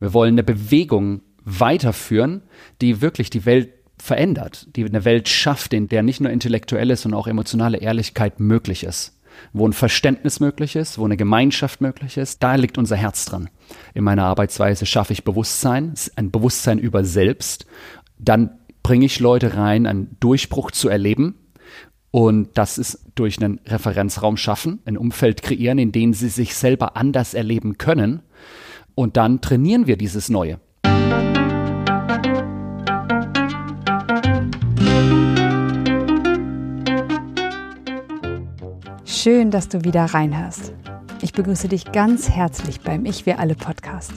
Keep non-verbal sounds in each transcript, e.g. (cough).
Wir wollen eine Bewegung weiterführen, die wirklich die Welt verändert, die eine Welt schafft, in der nicht nur intellektuelle, sondern auch emotionale Ehrlichkeit möglich ist wo ein Verständnis möglich ist, wo eine Gemeinschaft möglich ist. Da liegt unser Herz dran. In meiner Arbeitsweise schaffe ich Bewusstsein, ein Bewusstsein über selbst. Dann bringe ich Leute rein, einen Durchbruch zu erleben. Und das ist durch einen Referenzraum schaffen, ein Umfeld kreieren, in dem sie sich selber anders erleben können. Und dann trainieren wir dieses Neue. Schön, dass du wieder reinhörst. Ich begrüße dich ganz herzlich beim Ich Wir Alle Podcast.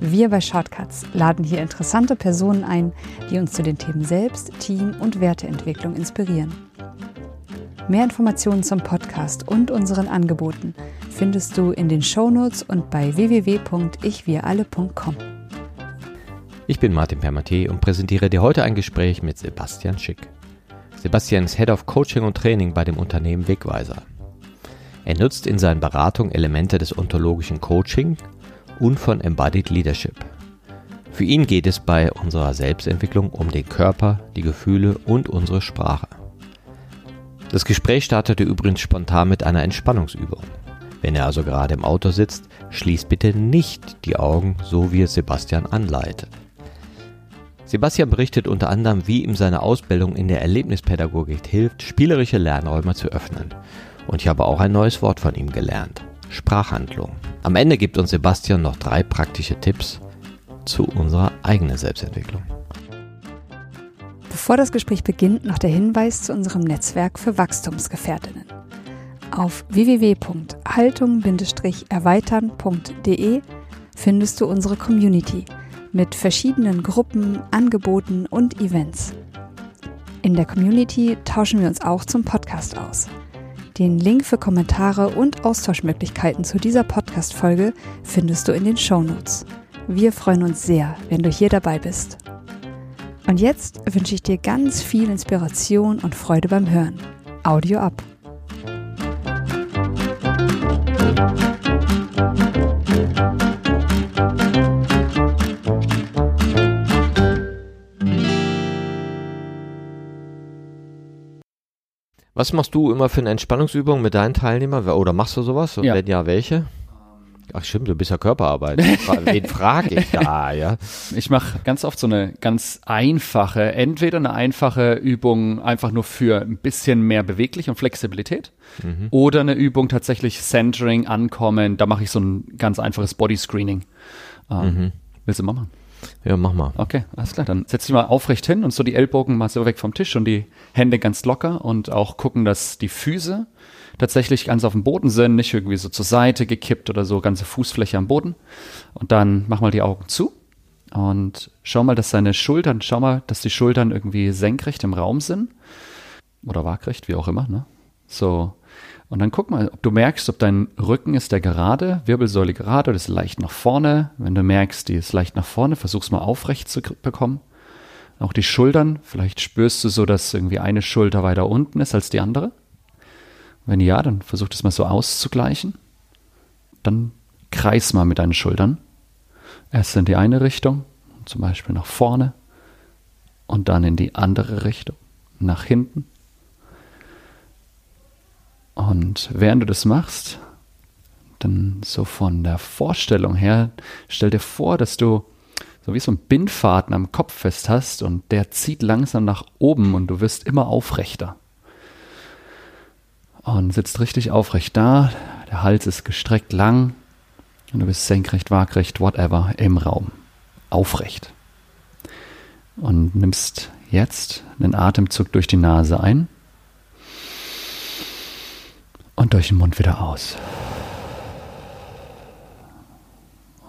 Wir bei Shortcuts laden hier interessante Personen ein, die uns zu den Themen Selbst-, Team- und Werteentwicklung inspirieren. Mehr Informationen zum Podcast und unseren Angeboten findest du in den Shownotes und bei www.ichwiralle.com. Ich bin Martin Permate und präsentiere dir heute ein Gespräch mit Sebastian Schick. Sebastian ist Head of Coaching und Training bei dem Unternehmen Wegweiser. Er nutzt in seinen Beratungen Elemente des ontologischen Coaching und von Embodied Leadership. Für ihn geht es bei unserer Selbstentwicklung um den Körper, die Gefühle und unsere Sprache. Das Gespräch startete übrigens spontan mit einer Entspannungsübung. Wenn er also gerade im Auto sitzt, schließt bitte nicht die Augen, so wie es Sebastian anleitet. Sebastian berichtet unter anderem, wie ihm seine Ausbildung in der Erlebnispädagogik hilft, spielerische Lernräume zu öffnen. Und ich habe auch ein neues Wort von ihm gelernt. Sprachhandlung. Am Ende gibt uns Sebastian noch drei praktische Tipps zu unserer eigenen Selbstentwicklung. Bevor das Gespräch beginnt, noch der Hinweis zu unserem Netzwerk für Wachstumsgefährtinnen. Auf www.haltung-erweitern.de findest du unsere Community – mit verschiedenen Gruppen, Angeboten und Events. In der Community tauschen wir uns auch zum Podcast aus. Den Link für Kommentare und Austauschmöglichkeiten zu dieser Podcast-Folge findest du in den Show Notes. Wir freuen uns sehr, wenn du hier dabei bist. Und jetzt wünsche ich dir ganz viel Inspiration und Freude beim Hören. Audio ab. Was machst du immer für eine Entspannungsübung mit deinen Teilnehmern? Oder machst du sowas? Und ja. wenn ja, welche? Ach stimmt, du bist ja Körperarbeit. Wen (laughs) frage ich da, ja? Ich mache ganz oft so eine ganz einfache, entweder eine einfache Übung einfach nur für ein bisschen mehr Beweglich und Flexibilität mhm. oder eine Übung tatsächlich Centering, Ankommen. Da mache ich so ein ganz einfaches Body Screening. Ähm, mhm. Willst du mal machen? Ja, mach mal. Okay, alles klar. Dann setz dich mal aufrecht hin und so die Ellbogen mal so weg vom Tisch und die Hände ganz locker und auch gucken, dass die Füße tatsächlich ganz auf dem Boden sind, nicht irgendwie so zur Seite gekippt oder so, ganze Fußfläche am Boden. Und dann mach mal die Augen zu und schau mal, dass deine Schultern, schau mal, dass die Schultern irgendwie senkrecht im Raum sind. Oder waagrecht, wie auch immer, ne? So, und dann guck mal, ob du merkst, ob dein Rücken ist der gerade, Wirbelsäule gerade oder ist leicht nach vorne. Wenn du merkst, die ist leicht nach vorne, versuch's mal aufrecht zu bekommen. Auch die Schultern, vielleicht spürst du so, dass irgendwie eine Schulter weiter unten ist als die andere. Wenn ja, dann versuch das mal so auszugleichen. Dann kreis mal mit deinen Schultern. Erst in die eine Richtung, zum Beispiel nach vorne, und dann in die andere Richtung, nach hinten und während du das machst, dann so von der Vorstellung her, stell dir vor, dass du so wie so ein Bindfaden am Kopf fest hast und der zieht langsam nach oben und du wirst immer aufrechter. Und sitzt richtig aufrecht da, der Hals ist gestreckt lang und du bist senkrecht, waagrecht, whatever im Raum. Aufrecht. Und nimmst jetzt einen Atemzug durch die Nase ein und durch den Mund wieder aus.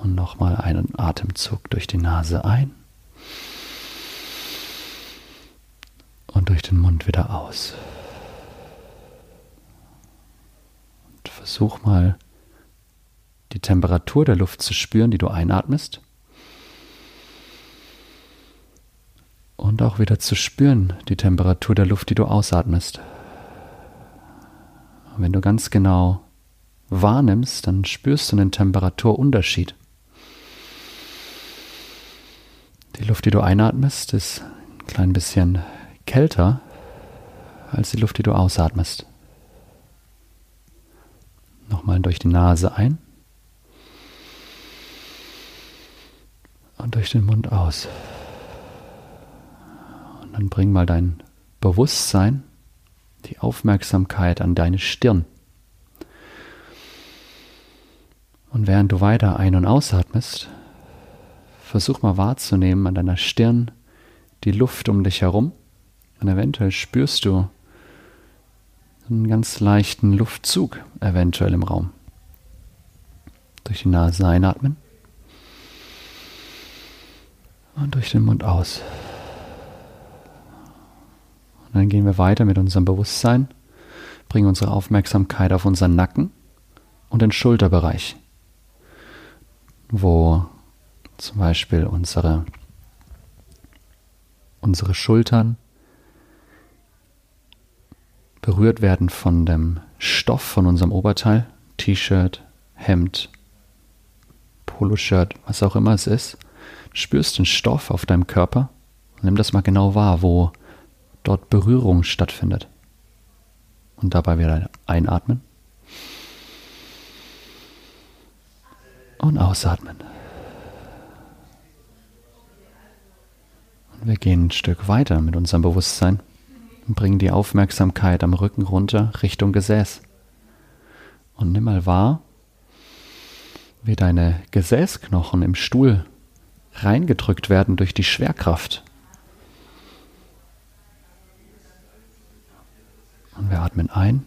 Und nochmal einen Atemzug durch die Nase ein. Und durch den Mund wieder aus. Versuch mal die Temperatur der Luft zu spüren, die du einatmest. Und auch wieder zu spüren, die Temperatur der Luft, die du ausatmest. Wenn du ganz genau wahrnimmst, dann spürst du einen Temperaturunterschied. Die Luft, die du einatmest, ist ein klein bisschen kälter als die Luft, die du ausatmest. Nochmal durch die Nase ein und durch den Mund aus. Und dann bring mal dein Bewusstsein, die Aufmerksamkeit an deine Stirn. Und während du weiter ein- und ausatmest, versuch mal wahrzunehmen an deiner Stirn die Luft um dich herum. Und eventuell spürst du einen ganz leichten Luftzug eventuell im Raum. Durch die Nase einatmen und durch den Mund aus. Und dann gehen wir weiter mit unserem Bewusstsein, bringen unsere Aufmerksamkeit auf unseren Nacken und den Schulterbereich wo zum Beispiel unsere, unsere Schultern berührt werden von dem Stoff von unserem Oberteil, T-Shirt, Hemd, Poloshirt, was auch immer es ist. Spürst den Stoff auf deinem Körper nimm das mal genau wahr, wo dort Berührung stattfindet. Und dabei wieder einatmen. und ausatmen. Und wir gehen ein Stück weiter mit unserem Bewusstsein und bringen die Aufmerksamkeit am Rücken runter Richtung Gesäß. Und nimm mal wahr, wie deine Gesäßknochen im Stuhl reingedrückt werden durch die Schwerkraft. Und wir atmen ein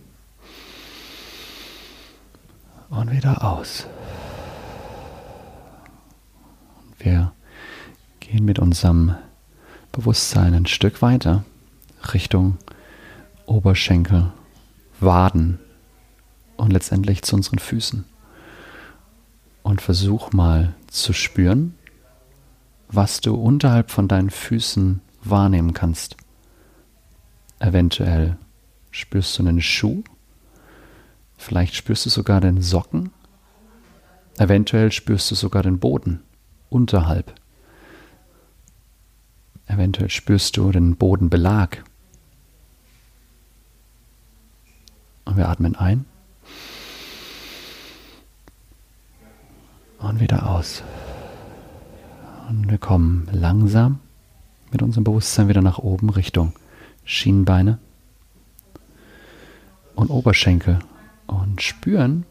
und wieder aus. Wir gehen mit unserem Bewusstsein ein Stück weiter Richtung Oberschenkel, Waden und letztendlich zu unseren Füßen. Und versuch mal zu spüren, was du unterhalb von deinen Füßen wahrnehmen kannst. Eventuell spürst du einen Schuh, vielleicht spürst du sogar den Socken, eventuell spürst du sogar den Boden unterhalb. Eventuell spürst du den Bodenbelag. Und wir atmen ein. Und wieder aus. Und wir kommen langsam mit unserem Bewusstsein wieder nach oben Richtung Schienbeine und Oberschenkel und spüren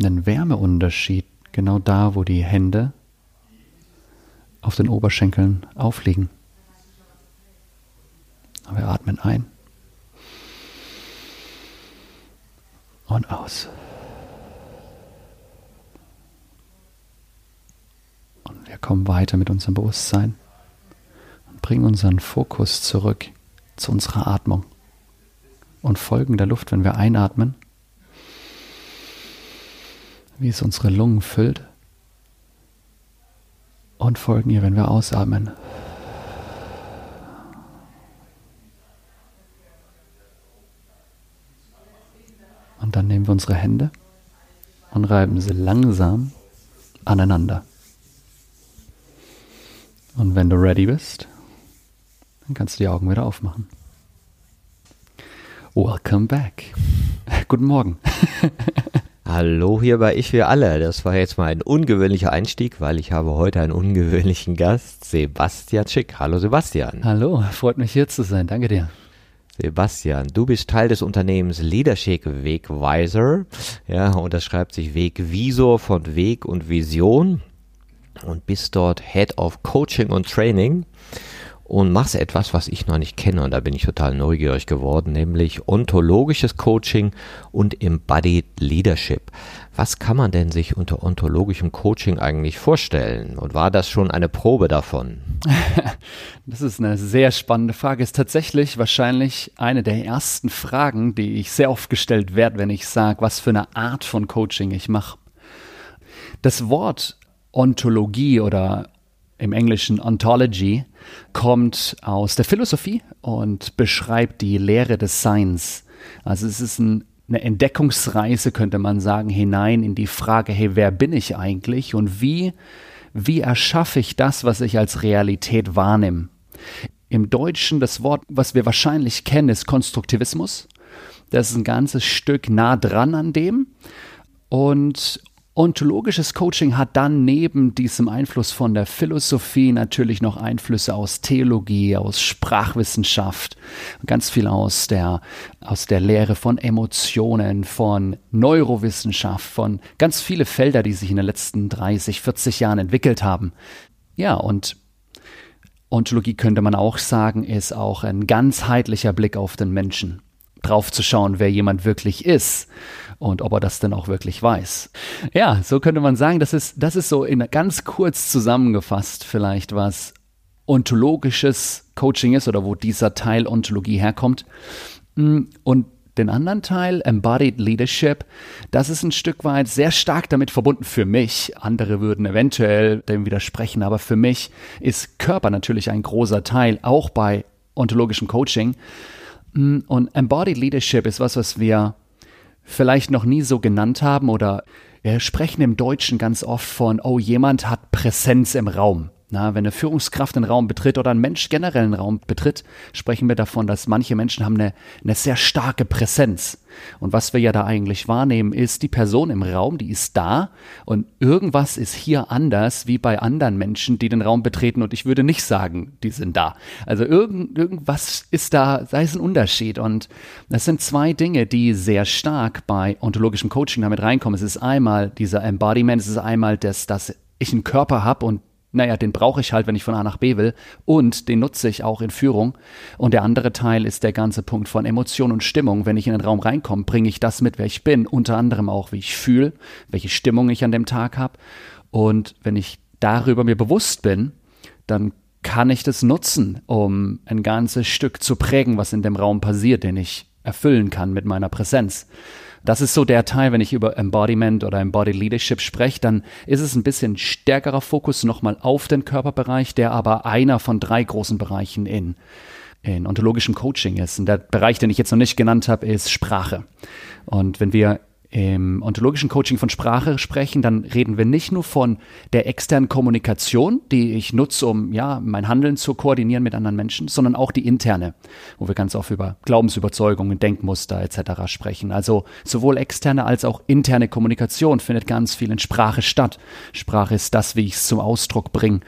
einen Wärmeunterschied genau da, wo die Hände auf den Oberschenkeln aufliegen. Wir atmen ein und aus. Und wir kommen weiter mit unserem Bewusstsein und bringen unseren Fokus zurück zu unserer Atmung und folgen der Luft, wenn wir einatmen wie es unsere Lungen füllt und folgen ihr, wenn wir ausatmen. Und dann nehmen wir unsere Hände und reiben sie langsam aneinander. Und wenn du ready bist, dann kannst du die Augen wieder aufmachen. Welcome back. (laughs) Guten Morgen. (laughs) Hallo hier bei Ich für alle. Das war jetzt mal ein ungewöhnlicher Einstieg, weil ich habe heute einen ungewöhnlichen Gast, Sebastian Schick. Hallo Sebastian. Hallo, freut mich hier zu sein. Danke dir. Sebastian, du bist Teil des Unternehmens Leadership Wegweiser. Ja, und das schreibt sich Wegvisor von Weg und Vision und bist dort Head of Coaching und Training und machst etwas, was ich noch nicht kenne und da bin ich total neugierig geworden, nämlich ontologisches Coaching und Embodied Leadership. Was kann man denn sich unter ontologischem Coaching eigentlich vorstellen? Und war das schon eine Probe davon? (laughs) Das ist eine sehr spannende Frage. Ist tatsächlich wahrscheinlich eine der ersten Fragen, die ich sehr oft gestellt werde, wenn ich sage, was für eine Art von Coaching ich mache. Das Wort Ontologie oder im Englischen Ontology, kommt aus der Philosophie und beschreibt die Lehre des Seins. Also es ist ein, eine Entdeckungsreise, könnte man sagen, hinein in die Frage, hey, wer bin ich eigentlich und wie wie erschaffe ich das, was ich als Realität wahrnehme. Im Deutschen das Wort, was wir wahrscheinlich kennen, ist Konstruktivismus. Das ist ein ganzes Stück nah dran an dem. Und Ontologisches Coaching hat dann neben diesem Einfluss von der Philosophie natürlich noch Einflüsse aus Theologie, aus Sprachwissenschaft, ganz viel aus der, aus der Lehre von Emotionen, von Neurowissenschaft, von ganz viele Felder, die sich in den letzten 30, 40 Jahren entwickelt haben. Ja, und Ontologie könnte man auch sagen, ist auch ein ganzheitlicher Blick auf den Menschen drauf zu schauen, wer jemand wirklich ist und ob er das denn auch wirklich weiß. Ja, so könnte man sagen, das ist, das ist so in ganz kurz zusammengefasst vielleicht, was ontologisches Coaching ist oder wo dieser Teil Ontologie herkommt. Mm, und den anderen Teil, Embodied Leadership, das ist ein Stück weit sehr stark damit verbunden für mich. Andere würden eventuell dem widersprechen, aber für mich ist Körper natürlich ein großer Teil, auch bei ontologischem Coaching. Mm, und Embodied Leadership ist was, was wir vielleicht noch nie so genannt haben oder wir sprechen im Deutschen ganz oft von, oh, jemand hat Präsenz im Raum. Na, wenn eine Führungskraft einen Raum betritt oder ein Mensch generell einen Raum betritt, sprechen wir davon, dass manche Menschen haben eine, eine sehr starke Präsenz. Und was wir ja da eigentlich wahrnehmen, ist die Person im Raum, die ist da und irgendwas ist hier anders wie bei anderen Menschen, die den Raum betreten und ich würde nicht sagen, die sind da. Also irgend, irgendwas ist da, sei es ein Unterschied. Und das sind zwei Dinge, die sehr stark bei ontologischem Coaching damit reinkommen. Es ist einmal dieser Embodiment, es ist einmal das, dass ich einen Körper habe und naja, den brauche ich halt, wenn ich von A nach B will und den nutze ich auch in Führung. Und der andere Teil ist der ganze Punkt von Emotion und Stimmung. Wenn ich in den Raum reinkomme, bringe ich das mit, wer ich bin, unter anderem auch, wie ich fühle, welche Stimmung ich an dem Tag habe. Und wenn ich darüber mir bewusst bin, dann kann ich das nutzen, um ein ganzes Stück zu prägen, was in dem Raum passiert, den ich erfüllen kann mit meiner Präsenz. Das ist so der Teil, wenn ich über Embodiment oder Embodied Leadership spreche, dann ist es ein bisschen stärkerer Fokus nochmal auf den Körperbereich, der aber einer von drei großen Bereichen in, in ontologischem Coaching ist. Und der Bereich, den ich jetzt noch nicht genannt habe, ist Sprache. Und wenn wir im ontologischen Coaching von Sprache sprechen, dann reden wir nicht nur von der externen Kommunikation, die ich nutze, um ja mein Handeln zu koordinieren mit anderen Menschen, sondern auch die interne, wo wir ganz oft über Glaubensüberzeugungen, Denkmuster etc. sprechen. Also sowohl externe als auch interne Kommunikation findet ganz viel in Sprache statt. Sprache ist das, wie ich es zum Ausdruck bringe.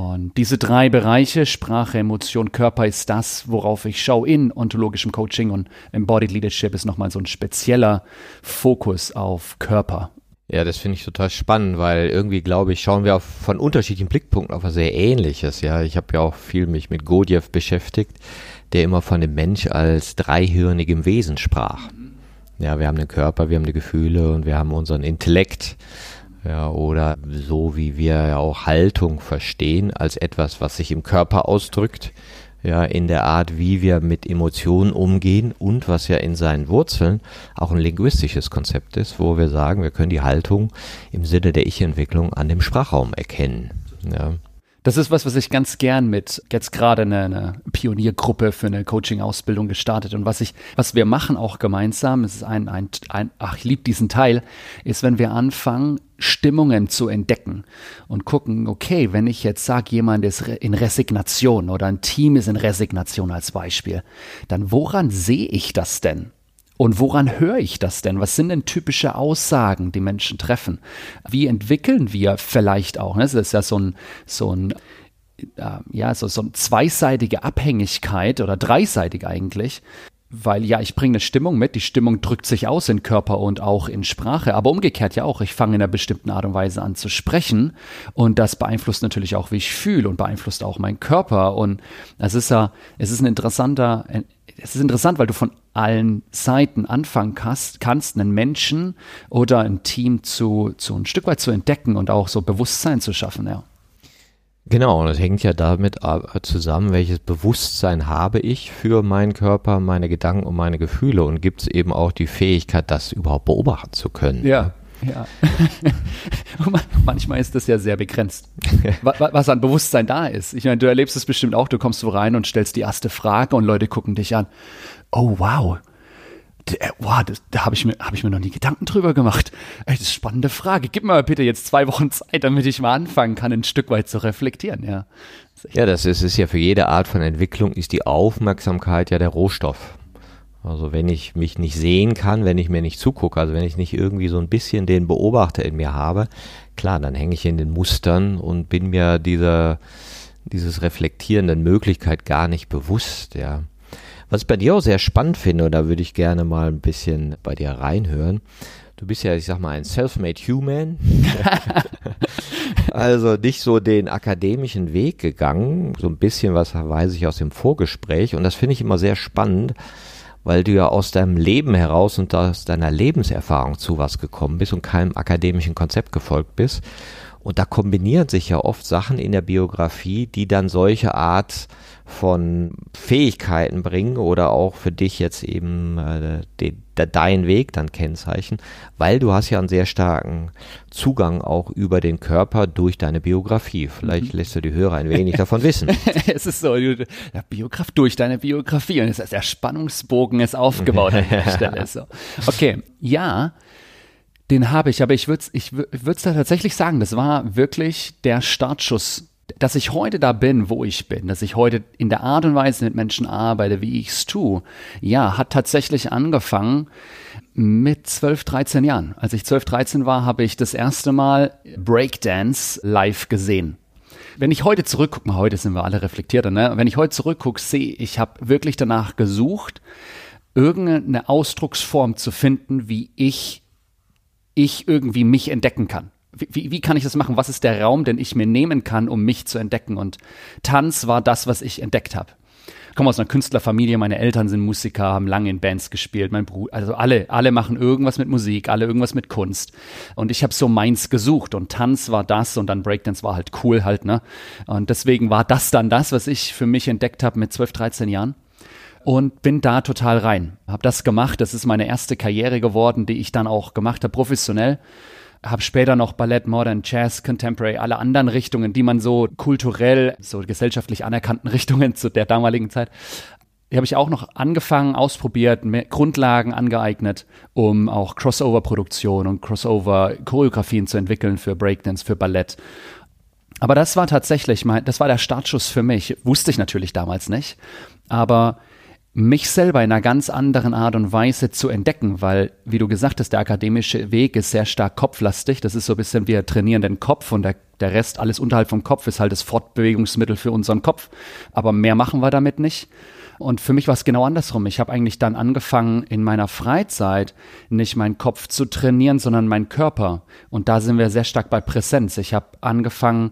Und diese drei Bereiche, Sprache, Emotion, Körper, ist das, worauf ich schaue in ontologischem Coaching und Embodied Leadership ist nochmal so ein spezieller Fokus auf Körper. Ja, das finde ich total spannend, weil irgendwie glaube ich, schauen wir auf, von unterschiedlichen Blickpunkten auf was sehr Ähnliches. Ja, ich habe ja auch viel mich mit Godiev beschäftigt, der immer von dem Mensch als dreihirnigem Wesen sprach. Ja, wir haben den Körper, wir haben die Gefühle und wir haben unseren Intellekt. Ja, oder so wie wir ja auch Haltung verstehen als etwas, was sich im Körper ausdrückt, ja, in der Art, wie wir mit Emotionen umgehen und was ja in seinen Wurzeln auch ein linguistisches Konzept ist, wo wir sagen, wir können die Haltung im Sinne der Ich-Entwicklung an dem Sprachraum erkennen. Ja. Das ist was, was ich ganz gern mit jetzt gerade eine, eine Pioniergruppe für eine Coaching-Ausbildung gestartet und was ich, was wir machen auch gemeinsam, es ist ein, ein, ein ach, ich liebe diesen Teil, ist, wenn wir anfangen, Stimmungen zu entdecken und gucken, okay, wenn ich jetzt sage, jemand ist in Resignation oder ein Team ist in Resignation als Beispiel, dann woran sehe ich das denn? Und woran höre ich das denn? Was sind denn typische Aussagen, die Menschen treffen? Wie entwickeln wir vielleicht auch? Ne? Das ist ja so ein, so ein äh, ja, so, so eine zweiseitige Abhängigkeit oder dreiseitig eigentlich. Weil ja, ich bringe eine Stimmung mit, die Stimmung drückt sich aus in Körper und auch in Sprache, aber umgekehrt ja auch, ich fange in einer bestimmten Art und Weise an zu sprechen und das beeinflusst natürlich auch, wie ich fühle und beeinflusst auch meinen Körper und es ist ja, es ist ein interessanter, es ist interessant, weil du von allen Seiten anfangen kannst, kannst einen Menschen oder ein Team zu, zu ein Stück weit zu entdecken und auch so Bewusstsein zu schaffen, ja. Genau, und das hängt ja damit zusammen, welches Bewusstsein habe ich für meinen Körper, meine Gedanken und meine Gefühle und gibt es eben auch die Fähigkeit, das überhaupt beobachten zu können. Ja, ja. (laughs) Manchmal ist das ja sehr begrenzt, (laughs) was an Bewusstsein da ist. Ich meine, du erlebst es bestimmt auch, du kommst so rein und stellst die erste Frage und Leute gucken dich an. Oh, wow. Boah, das, da habe ich, mir, hab ich mir noch nie Gedanken drüber gemacht. Ey, das ist eine spannende Frage. Gib mir mal bitte jetzt zwei Wochen Zeit, damit ich mal anfangen kann, ein Stück weit zu reflektieren. Ja, das ja, das ist, ist ja für jede Art von Entwicklung ist die Aufmerksamkeit ja der Rohstoff. Also wenn ich mich nicht sehen kann, wenn ich mir nicht zugucke, also wenn ich nicht irgendwie so ein bisschen den Beobachter in mir habe, klar, dann hänge ich in den Mustern und bin mir dieser, dieses reflektierenden Möglichkeit gar nicht bewusst, ja. Was ich bei dir auch sehr spannend finde, und da würde ich gerne mal ein bisschen bei dir reinhören. Du bist ja, ich sag mal, ein self-made human. (laughs) also nicht so den akademischen Weg gegangen. So ein bisschen was weiß ich aus dem Vorgespräch. Und das finde ich immer sehr spannend, weil du ja aus deinem Leben heraus und aus deiner Lebenserfahrung zu was gekommen bist und keinem akademischen Konzept gefolgt bist. Und da kombinieren sich ja oft Sachen in der Biografie, die dann solche Art von Fähigkeiten bringen oder auch für dich jetzt eben äh, de, de, deinen Weg dann kennzeichnen, weil du hast ja einen sehr starken Zugang auch über den Körper durch deine Biografie. Vielleicht mhm. lässt du die Hörer ein wenig davon wissen. (laughs) es ist so, du, ja, Biograf durch deine Biografie und es ist, der Spannungsbogen ist aufgebaut an der (laughs) Stelle. So. Okay, ja, den habe ich, aber ich würde es ich würd's da tatsächlich sagen, das war wirklich der Startschuss dass ich heute da bin, wo ich bin, dass ich heute in der Art und Weise mit Menschen arbeite, wie ich es tue, ja, hat tatsächlich angefangen mit 12, 13 Jahren. Als ich 12, 13 war, habe ich das erste Mal Breakdance live gesehen. Wenn ich heute zurückgucke, heute sind wir alle reflektierter, ne? wenn ich heute zurückgucke, sehe ich, habe wirklich danach gesucht, irgendeine Ausdrucksform zu finden, wie ich, ich irgendwie mich entdecken kann wie, wie kann ich das machen? Was ist der Raum, den ich mir nehmen kann, um mich zu entdecken? Und Tanz war das, was ich entdeckt habe. Ich komme aus einer Künstlerfamilie, meine Eltern sind Musiker, haben lange in Bands gespielt, mein Bruder, also alle, alle machen irgendwas mit Musik, alle irgendwas mit Kunst. Und ich habe so meins gesucht und Tanz war das und dann Breakdance war halt cool halt, ne? Und deswegen war das dann das, was ich für mich entdeckt habe mit 12, 13 Jahren und bin da total rein. Habe das gemacht, das ist meine erste Karriere geworden, die ich dann auch gemacht habe, professionell habe später noch Ballett, Modern, Jazz, Contemporary, alle anderen Richtungen, die man so kulturell, so gesellschaftlich anerkannten (laughs) Richtungen zu der damaligen Zeit, die habe ich auch noch angefangen, ausprobiert, Grundlagen angeeignet, um auch Crossover-Produktion und Crossover-Choreografien zu entwickeln für Breakdance, für Ballett. Aber das war tatsächlich mein, das war der Startschuss für mich. Wusste ich natürlich damals nicht. Aber mich selber in einer ganz anderen Art und Weise zu entdecken, weil, wie du gesagt hast, der akademische Weg ist sehr stark kopflastig. Das ist so ein bisschen, wir trainieren den Kopf und der, der Rest, alles unterhalb vom Kopf, ist halt das Fortbewegungsmittel für unseren Kopf. Aber mehr machen wir damit nicht. Und für mich war es genau andersrum. Ich habe eigentlich dann angefangen, in meiner Freizeit nicht meinen Kopf zu trainieren, sondern meinen Körper. Und da sind wir sehr stark bei Präsenz. Ich habe angefangen,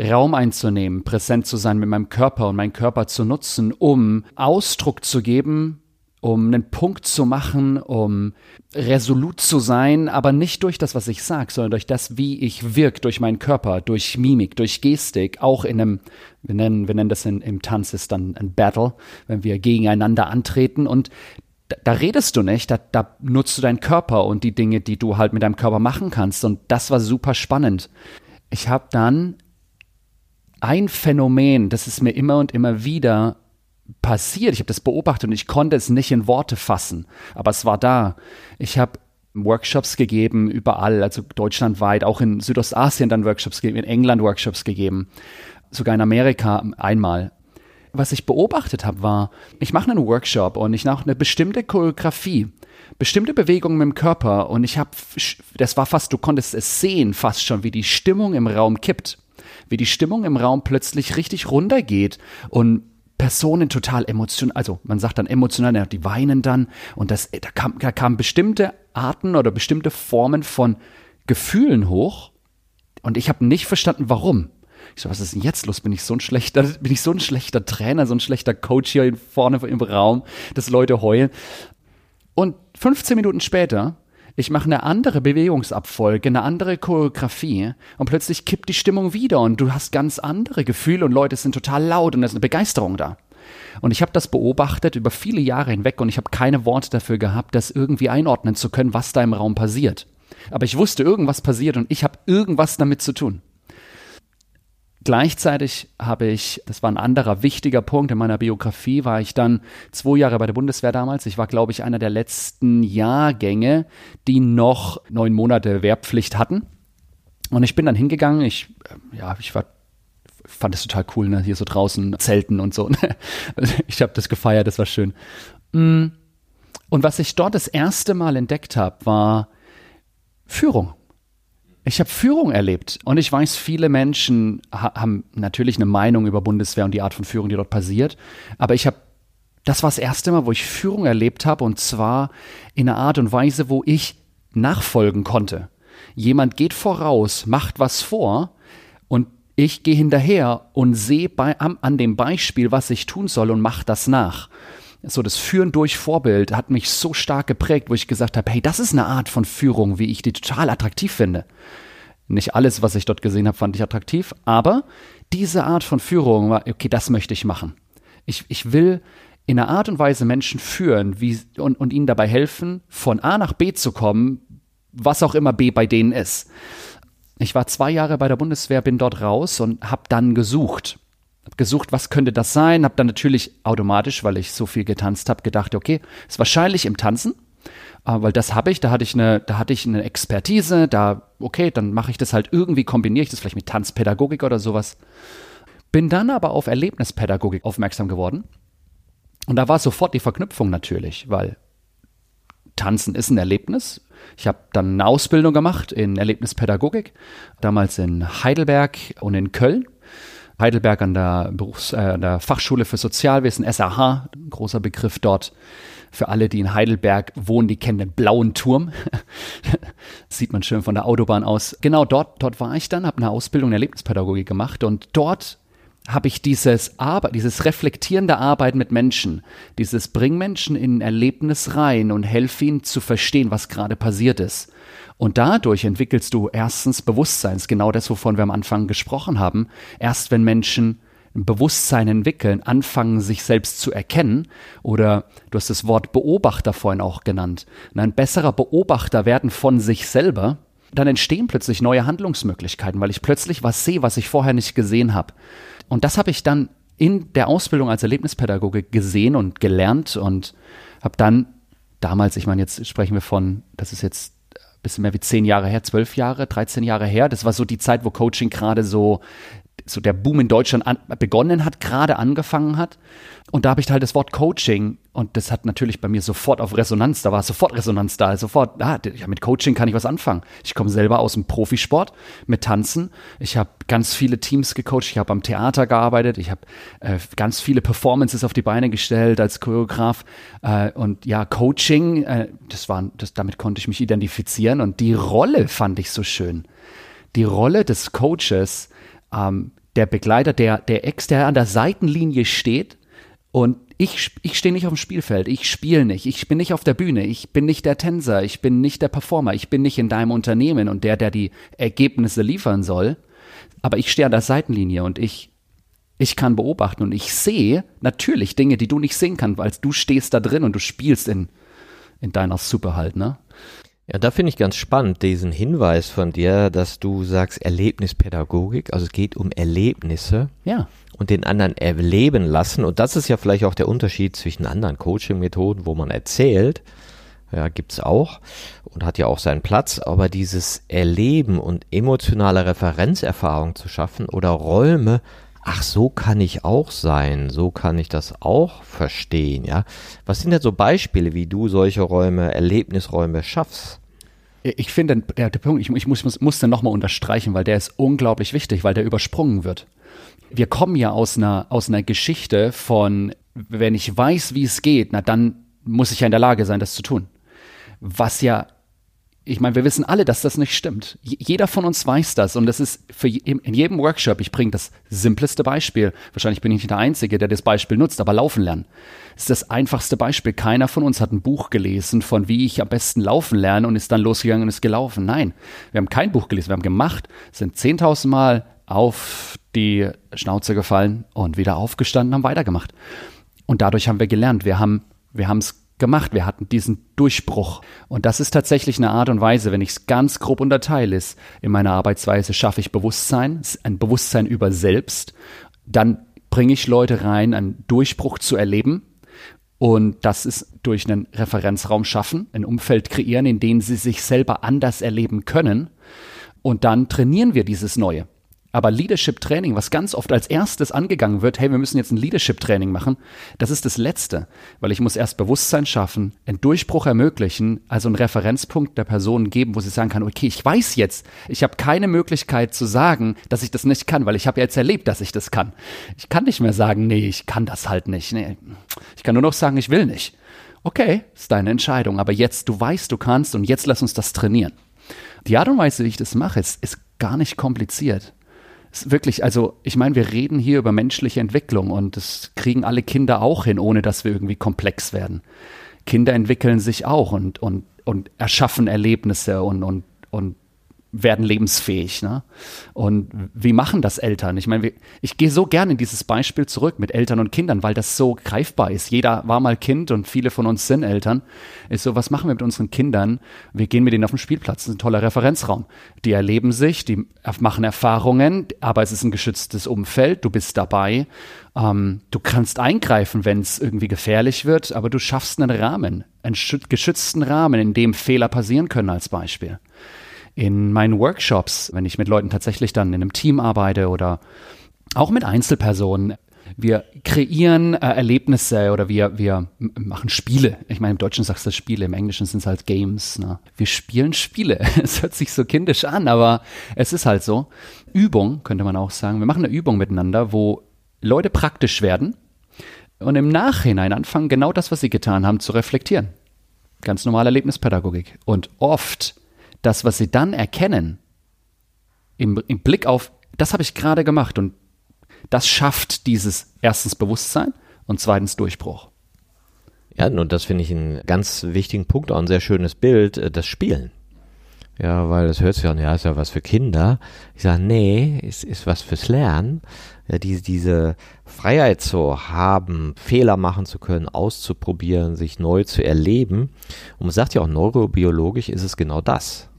Raum einzunehmen, präsent zu sein mit meinem Körper und meinen Körper zu nutzen, um Ausdruck zu geben, um einen Punkt zu machen, um resolut zu sein, aber nicht durch das, was ich sage, sondern durch das, wie ich wirke, durch meinen Körper, durch Mimik, durch Gestik, auch in einem, wir nennen, wir nennen das in, im Tanz ist dann ein Battle, wenn wir gegeneinander antreten und da, da redest du nicht, da, da nutzt du deinen Körper und die Dinge, die du halt mit deinem Körper machen kannst und das war super spannend. Ich habe dann ein Phänomen, das ist mir immer und immer wieder passiert. Ich habe das beobachtet und ich konnte es nicht in Worte fassen, aber es war da. Ich habe Workshops gegeben überall, also deutschlandweit, auch in Südostasien dann Workshops gegeben, in England Workshops gegeben, sogar in Amerika einmal. Was ich beobachtet habe, war, ich mache einen Workshop und ich mache eine bestimmte Choreografie, bestimmte Bewegungen mit dem Körper und ich habe, das war fast, du konntest es sehen, fast schon, wie die Stimmung im Raum kippt wie die Stimmung im Raum plötzlich richtig runtergeht und Personen total emotional, also man sagt dann emotional, die weinen dann und das, da, kam, da kamen bestimmte Arten oder bestimmte Formen von Gefühlen hoch und ich habe nicht verstanden, warum. Ich so, was ist denn jetzt los? Bin ich so ein schlechter, (laughs) bin ich so ein schlechter Trainer, so ein schlechter Coach hier vorne im Raum, dass Leute heulen. Und 15 Minuten später ich mache eine andere Bewegungsabfolge, eine andere Choreografie und plötzlich kippt die Stimmung wieder und du hast ganz andere Gefühle und Leute sind total laut und da ist eine Begeisterung da. Und ich habe das beobachtet über viele Jahre hinweg und ich habe keine Worte dafür gehabt, das irgendwie einordnen zu können, was da im Raum passiert. Aber ich wusste, irgendwas passiert und ich habe irgendwas damit zu tun. Gleichzeitig habe ich, das war ein anderer wichtiger Punkt in meiner Biografie, war ich dann zwei Jahre bei der Bundeswehr damals. Ich war, glaube ich, einer der letzten Jahrgänge, die noch neun Monate Wehrpflicht hatten. Und ich bin dann hingegangen. Ich, äh, ja, ich war, fand es total cool, ne? hier so draußen zelten und so. (laughs) ich habe das gefeiert, das war schön. Mm. Und was ich dort das erste Mal entdeckt habe, war Führung. Ich habe Führung erlebt und ich weiß, viele Menschen ha haben natürlich eine Meinung über Bundeswehr und die Art von Führung, die dort passiert. Aber ich habe, das war das erste Mal, wo ich Führung erlebt habe und zwar in einer Art und Weise, wo ich nachfolgen konnte. Jemand geht voraus, macht was vor und ich gehe hinterher und sehe an dem Beispiel, was ich tun soll und mache das nach so das Führen durch Vorbild hat mich so stark geprägt, wo ich gesagt habe, hey, das ist eine Art von Führung, wie ich die total attraktiv finde. Nicht alles, was ich dort gesehen habe, fand ich attraktiv, aber diese Art von Führung war, okay, das möchte ich machen. Ich, ich will in einer Art und Weise Menschen führen wie, und, und ihnen dabei helfen, von A nach B zu kommen, was auch immer B bei denen ist. Ich war zwei Jahre bei der Bundeswehr, bin dort raus und habe dann gesucht habe gesucht, was könnte das sein, habe dann natürlich automatisch, weil ich so viel getanzt habe, gedacht, okay, ist wahrscheinlich im Tanzen, äh, weil das habe ich, da hatte ich eine, da hatte ich eine Expertise, da okay, dann mache ich das halt irgendwie, kombiniere ich das vielleicht mit Tanzpädagogik oder sowas. Bin dann aber auf Erlebnispädagogik aufmerksam geworden und da war sofort die Verknüpfung natürlich, weil Tanzen ist ein Erlebnis. Ich habe dann eine Ausbildung gemacht in Erlebnispädagogik, damals in Heidelberg und in Köln Heidelberg an der, Berufs-, äh, der Fachschule für Sozialwesen, SAH, großer Begriff dort. Für alle, die in Heidelberg wohnen, die kennen den blauen Turm. (laughs) Sieht man schön von der Autobahn aus. Genau dort, dort war ich dann, habe eine Ausbildung in Erlebnispädagogik gemacht und dort habe ich dieses Arbeit, dieses reflektierende Arbeiten mit Menschen, dieses Bring Menschen in ein Erlebnis rein und helf ihnen zu verstehen, was gerade passiert ist. Und dadurch entwickelst du erstens Bewusstseins, genau das, wovon wir am Anfang gesprochen haben. Erst wenn Menschen ein Bewusstsein entwickeln, anfangen, sich selbst zu erkennen, oder du hast das Wort Beobachter vorhin auch genannt, ein besserer Beobachter werden von sich selber, dann entstehen plötzlich neue Handlungsmöglichkeiten, weil ich plötzlich was sehe, was ich vorher nicht gesehen habe. Und das habe ich dann in der Ausbildung als Erlebnispädagoge gesehen und gelernt und habe dann damals, ich meine, jetzt sprechen wir von, das ist jetzt bisschen mehr wie zehn Jahre her, zwölf Jahre, 13 Jahre her. Das war so die Zeit, wo Coaching gerade so so der Boom in Deutschland an, begonnen hat, gerade angefangen hat. Und da habe ich halt das Wort Coaching und das hat natürlich bei mir sofort auf Resonanz, da war sofort Resonanz da, sofort, ah, ja, mit Coaching kann ich was anfangen. Ich komme selber aus dem Profisport mit Tanzen. Ich habe ganz viele Teams gecoacht, ich habe am Theater gearbeitet, ich habe äh, ganz viele Performances auf die Beine gestellt als Choreograf äh, und ja, Coaching, äh, das war, das, damit konnte ich mich identifizieren und die Rolle fand ich so schön. Die Rolle des Coaches, ähm, der Begleiter, der, der Ex, der an der Seitenlinie steht und ich, ich stehe nicht auf dem Spielfeld, ich spiele nicht, ich bin nicht auf der Bühne, ich bin nicht der Tänzer, ich bin nicht der Performer, ich bin nicht in deinem Unternehmen und der, der die Ergebnisse liefern soll, aber ich stehe an der Seitenlinie und ich, ich kann beobachten und ich sehe natürlich Dinge, die du nicht sehen kannst, weil du stehst da drin und du spielst in, in deiner Suppe halt, ne? Ja, da finde ich ganz spannend diesen Hinweis von dir, dass du sagst Erlebnispädagogik, also es geht um Erlebnisse. Ja. Und den anderen erleben lassen. Und das ist ja vielleicht auch der Unterschied zwischen anderen Coaching-Methoden, wo man erzählt, ja, gibt's auch und hat ja auch seinen Platz, aber dieses Erleben und emotionale Referenzerfahrung zu schaffen oder Räume, ach, so kann ich auch sein, so kann ich das auch verstehen, ja. Was sind denn so Beispiele, wie du solche Räume, Erlebnisräume schaffst? Ich finde, der, Punkt, ich, ich muss, muss, muss den nochmal unterstreichen, weil der ist unglaublich wichtig, weil der übersprungen wird. Wir kommen ja aus einer, aus einer Geschichte von, wenn ich weiß, wie es geht, na dann muss ich ja in der Lage sein, das zu tun. Was ja ich meine, wir wissen alle, dass das nicht stimmt. Jeder von uns weiß das und das ist für in jedem Workshop, ich bringe das simpleste Beispiel. Wahrscheinlich bin ich nicht der Einzige, der das Beispiel nutzt, aber laufen lernen ist das einfachste Beispiel. Keiner von uns hat ein Buch gelesen von wie ich am besten laufen lerne und ist dann losgegangen und ist gelaufen. Nein, wir haben kein Buch gelesen, wir haben gemacht, sind 10.000 Mal auf die Schnauze gefallen und wieder aufgestanden, haben weitergemacht. Und dadurch haben wir gelernt. Wir haben wir haben es gemacht. Wir hatten diesen Durchbruch. Und das ist tatsächlich eine Art und Weise, wenn ich es ganz grob unterteile, ist, in meiner Arbeitsweise schaffe ich Bewusstsein, ein Bewusstsein über selbst. Dann bringe ich Leute rein, einen Durchbruch zu erleben. Und das ist durch einen Referenzraum schaffen, ein Umfeld kreieren, in dem sie sich selber anders erleben können. Und dann trainieren wir dieses Neue. Aber Leadership Training, was ganz oft als erstes angegangen wird, hey, wir müssen jetzt ein Leadership Training machen, das ist das Letzte, weil ich muss erst Bewusstsein schaffen, einen Durchbruch ermöglichen, also einen Referenzpunkt der Person geben, wo sie sagen kann, okay, ich weiß jetzt, ich habe keine Möglichkeit zu sagen, dass ich das nicht kann, weil ich habe jetzt erlebt, dass ich das kann. Ich kann nicht mehr sagen, nee, ich kann das halt nicht. Nee. Ich kann nur noch sagen, ich will nicht. Okay, ist deine Entscheidung, aber jetzt, du weißt, du kannst und jetzt lass uns das trainieren. Die Art und Weise, wie ich das mache, ist, ist gar nicht kompliziert wirklich, also ich meine, wir reden hier über menschliche Entwicklung und das kriegen alle Kinder auch hin, ohne dass wir irgendwie komplex werden. Kinder entwickeln sich auch und, und, und erschaffen Erlebnisse und, und, und werden lebensfähig. Ne? Und wie machen das Eltern? Ich meine, ich gehe so gerne in dieses Beispiel zurück mit Eltern und Kindern, weil das so greifbar ist. Jeder war mal Kind und viele von uns sind Eltern. Ist so, was machen wir mit unseren Kindern? Wir gehen mit denen auf den Spielplatz. Das ist ein toller Referenzraum. Die erleben sich, die machen Erfahrungen, aber es ist ein geschütztes Umfeld. Du bist dabei. Ähm, du kannst eingreifen, wenn es irgendwie gefährlich wird, aber du schaffst einen Rahmen, einen geschützten Rahmen, in dem Fehler passieren können als Beispiel in meinen Workshops, wenn ich mit Leuten tatsächlich dann in einem Team arbeite oder auch mit Einzelpersonen. Wir kreieren äh, Erlebnisse oder wir, wir machen Spiele. Ich meine, im Deutschen sagst du Spiele, im Englischen sind es halt Games. Ne? Wir spielen Spiele. (laughs) Es hört sich so kindisch an, aber es ist halt so. Übung, könnte man auch sagen. Wir machen eine Übung miteinander, wo Leute praktisch werden und im Nachhinein anfangen, genau das, was sie getan haben, zu reflektieren. Ganz normale Erlebnispädagogik. Und oft das, was sie dann erkennen, im, im Blick auf, das habe ich gerade gemacht und das schafft dieses erstens Bewusstsein und zweitens Durchbruch. Ja, und das finde ich einen ganz wichtigen Punkt, auch ein sehr schönes Bild, äh, das Spielen. Ja, weil das hört sich an, ja, ist ja was für Kinder. Ich sage, nee, ist, ist was fürs Lernen. Ja, diese, diese Freiheit zu haben, Fehler machen zu können, auszuprobieren, sich neu zu erleben. Und man sagt ja auch, neurobiologisch ist es genau das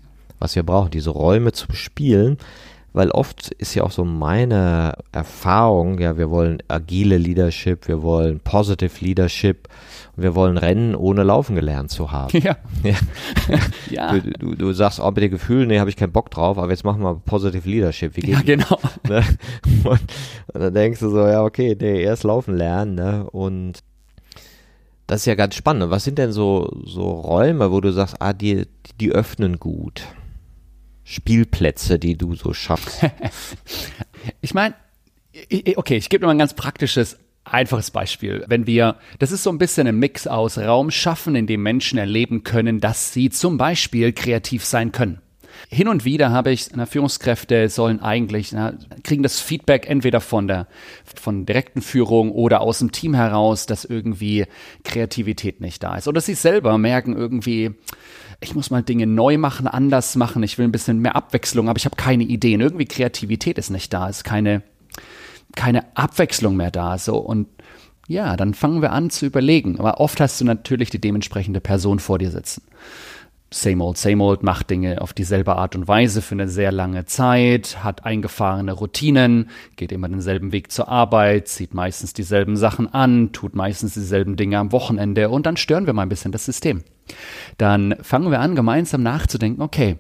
was wir brauchen, diese Räume zu bespielen, weil oft ist ja auch so meine Erfahrung, ja, wir wollen agile Leadership, wir wollen positive Leadership, wir wollen rennen, ohne laufen gelernt zu haben. Ja. (laughs) ja. (laughs) ja. Du, du, du, sagst, oh, mit dem Gefühl, nee, habe ich keinen Bock drauf, aber jetzt machen wir positive Leadership. Wie geht ja, genau. (laughs) Ne? Und, und, dann denkst du so, ja, okay, nee, erst laufen lernen, ne? Und das ist ja ganz spannend. Was sind denn so, so Räume, wo du sagst, ah, die, die öffnen gut? Spielplätze, die du so schaffst? (laughs) ich meine, okay, ich gebe nur mal ein ganz praktisches einfaches Beispiel. Wenn wir, das ist so ein bisschen ein Mix aus Raum schaffen, in dem Menschen erleben können, dass sie zum Beispiel kreativ sein können. Hin und wieder habe ich, na, Führungskräfte sollen eigentlich, na, kriegen das Feedback entweder von der, von direkten Führung oder aus dem Team heraus, dass irgendwie Kreativität nicht da ist. Oder sie selber merken irgendwie, ich muss mal Dinge neu machen, anders machen, ich will ein bisschen mehr Abwechslung, aber ich habe keine Ideen. Irgendwie Kreativität ist nicht da, ist keine, keine Abwechslung mehr da. So und ja, dann fangen wir an zu überlegen. Aber oft hast du natürlich die dementsprechende Person vor dir sitzen. Same old, same old, macht Dinge auf dieselbe Art und Weise für eine sehr lange Zeit, hat eingefahrene Routinen, geht immer denselben Weg zur Arbeit, zieht meistens dieselben Sachen an, tut meistens dieselben Dinge am Wochenende und dann stören wir mal ein bisschen das System. Dann fangen wir an, gemeinsam nachzudenken, okay,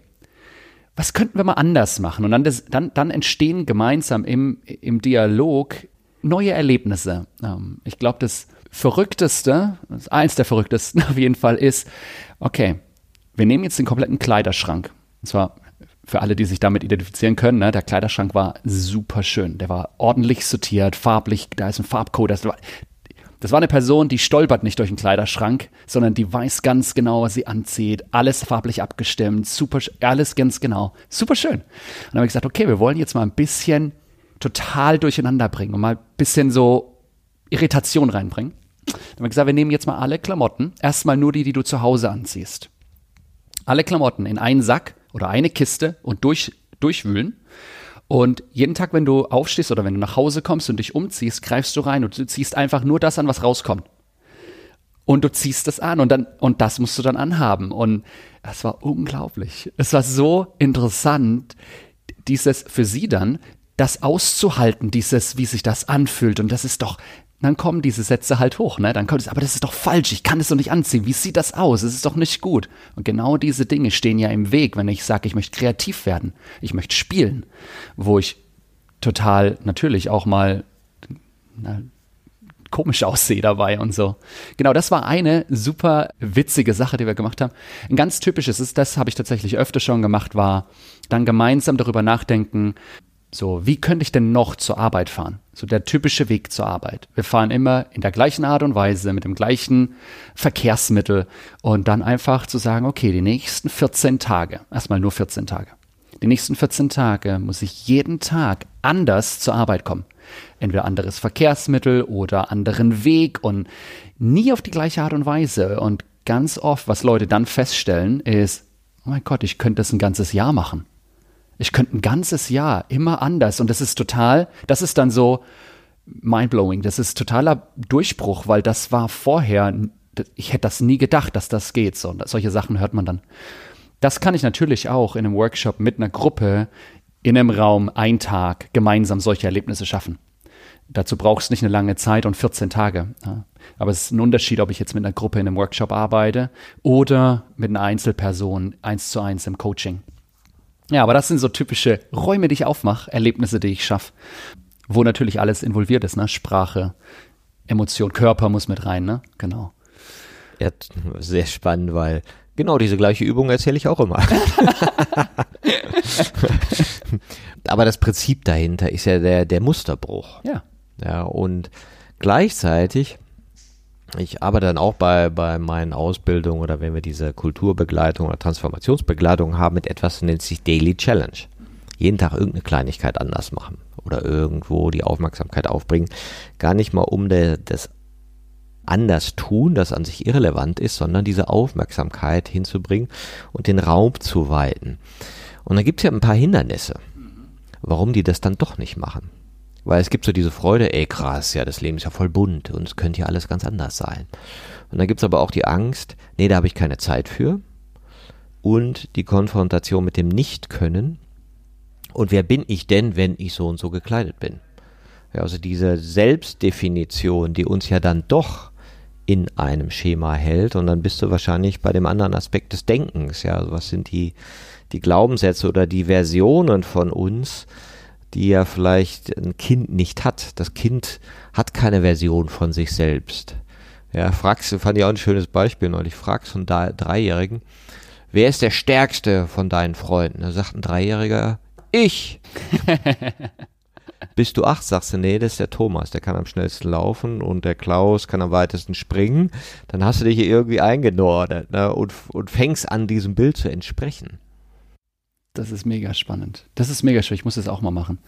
was könnten wir mal anders machen? Und dann, das, dann, dann entstehen gemeinsam im, im Dialog neue Erlebnisse. Ähm, ich glaube, das Verrückteste, eins der verrücktesten (laughs) auf jeden Fall ist, okay, wir nehmen jetzt den kompletten Kleiderschrank. Und zwar für alle, die sich damit identifizieren können, ne, der Kleiderschrank war super schön. Der war ordentlich sortiert, farblich, da ist ein Farbcode. Das war, das war eine Person, die stolpert nicht durch den Kleiderschrank, sondern die weiß ganz genau, was sie anzieht. Alles farblich abgestimmt, super, alles ganz genau. Super schön. Und dann habe ich gesagt, okay, wir wollen jetzt mal ein bisschen total durcheinander bringen und mal ein bisschen so Irritation reinbringen. Dann haben wir gesagt, wir nehmen jetzt mal alle Klamotten, erstmal nur die, die du zu Hause anziehst alle Klamotten in einen Sack oder eine Kiste und durch, durchwühlen. Und jeden Tag, wenn du aufstehst oder wenn du nach Hause kommst und dich umziehst, greifst du rein und du ziehst einfach nur das an, was rauskommt. und du ziehst es an und dann, und das musst du dann anhaben. Und das war unglaublich. Es war so interessant, dieses für sie dann, das auszuhalten, dieses, wie sich das anfühlt. Und das ist doch, dann kommen diese Sätze halt hoch, ne? Dann kommt es, aber das ist doch falsch, ich kann es doch nicht anziehen. Wie sieht das aus? Es ist doch nicht gut. Und genau diese Dinge stehen ja im Weg, wenn ich sage, ich möchte kreativ werden, ich möchte spielen, wo ich total natürlich auch mal na, komisch (laughs) aussehe dabei und so. Genau, das war eine super witzige Sache, die wir gemacht haben. Ein ganz typisches ist, das habe ich tatsächlich öfter schon gemacht, war dann gemeinsam darüber nachdenken, so, wie könnte ich denn noch zur Arbeit fahren? So der typische Weg zur Arbeit. Wir fahren immer in der gleichen Art und Weise, mit dem gleichen Verkehrsmittel und dann einfach zu sagen, okay, die nächsten 14 Tage, erstmal nur 14 Tage. Die nächsten 14 Tage muss ich jeden Tag anders zur Arbeit kommen. Entweder anderes Verkehrsmittel oder anderen Weg und nie auf die gleiche Art und Weise. Und ganz oft, was Leute dann feststellen, ist, oh mein Gott, ich könnte das ein ganzes Jahr machen. Ich könnte ein ganzes Jahr immer anders. Und das ist total, das ist dann so mindblowing. Das ist totaler Durchbruch, weil das war vorher, ich hätte das nie gedacht, dass das geht. So, solche Sachen hört man dann. Das kann ich natürlich auch in einem Workshop mit einer Gruppe in einem Raum ein Tag gemeinsam solche Erlebnisse schaffen. Dazu brauchst du nicht eine lange Zeit und 14 Tage. Aber es ist ein Unterschied, ob ich jetzt mit einer Gruppe in einem Workshop arbeite oder mit einer Einzelperson eins zu eins im Coaching. Ja, aber das sind so typische Räume, die ich aufmache, Erlebnisse, die ich schaffe, wo natürlich alles involviert ist, ne? Sprache, Emotion, Körper muss mit rein, ne? Genau. Ja, sehr spannend, weil genau diese gleiche Übung erzähle ich auch immer. (laughs) aber das Prinzip dahinter ist ja der, der Musterbruch. Ja. Ja, und gleichzeitig ich arbeite dann auch bei, bei meinen Ausbildungen oder wenn wir diese Kulturbegleitung oder Transformationsbegleitung haben mit etwas, das nennt sich Daily Challenge. Jeden Tag irgendeine Kleinigkeit anders machen oder irgendwo die Aufmerksamkeit aufbringen. Gar nicht mal um de, das anders tun, das an sich irrelevant ist, sondern diese Aufmerksamkeit hinzubringen und den Raum zu weiten. Und dann gibt es ja ein paar Hindernisse, warum die das dann doch nicht machen. Weil es gibt so diese Freude, ey krass, ja, das Leben ist ja voll bunt und es könnte ja alles ganz anders sein. Und dann gibt's aber auch die Angst, nee, da habe ich keine Zeit für. Und die Konfrontation mit dem Nicht-Können. Und wer bin ich denn, wenn ich so und so gekleidet bin? Ja, also diese Selbstdefinition, die uns ja dann doch in einem Schema hält. Und dann bist du wahrscheinlich bei dem anderen Aspekt des Denkens. Ja, also was sind die, die Glaubenssätze oder die Versionen von uns, die ja vielleicht ein Kind nicht hat. Das Kind hat keine Version von sich selbst. Ja, fragst du, fand ich auch ein schönes Beispiel neulich, fragst von Dreijährigen, wer ist der stärkste von deinen Freunden? Da sagt ein Dreijähriger, ich. (laughs) Bist du acht, sagst du, nee, das ist der Thomas, der kann am schnellsten laufen und der Klaus kann am weitesten springen. Dann hast du dich irgendwie eingenordet ne, und, und fängst an, diesem Bild zu entsprechen. Das ist mega spannend. Das ist mega schön. Ich muss das auch mal machen.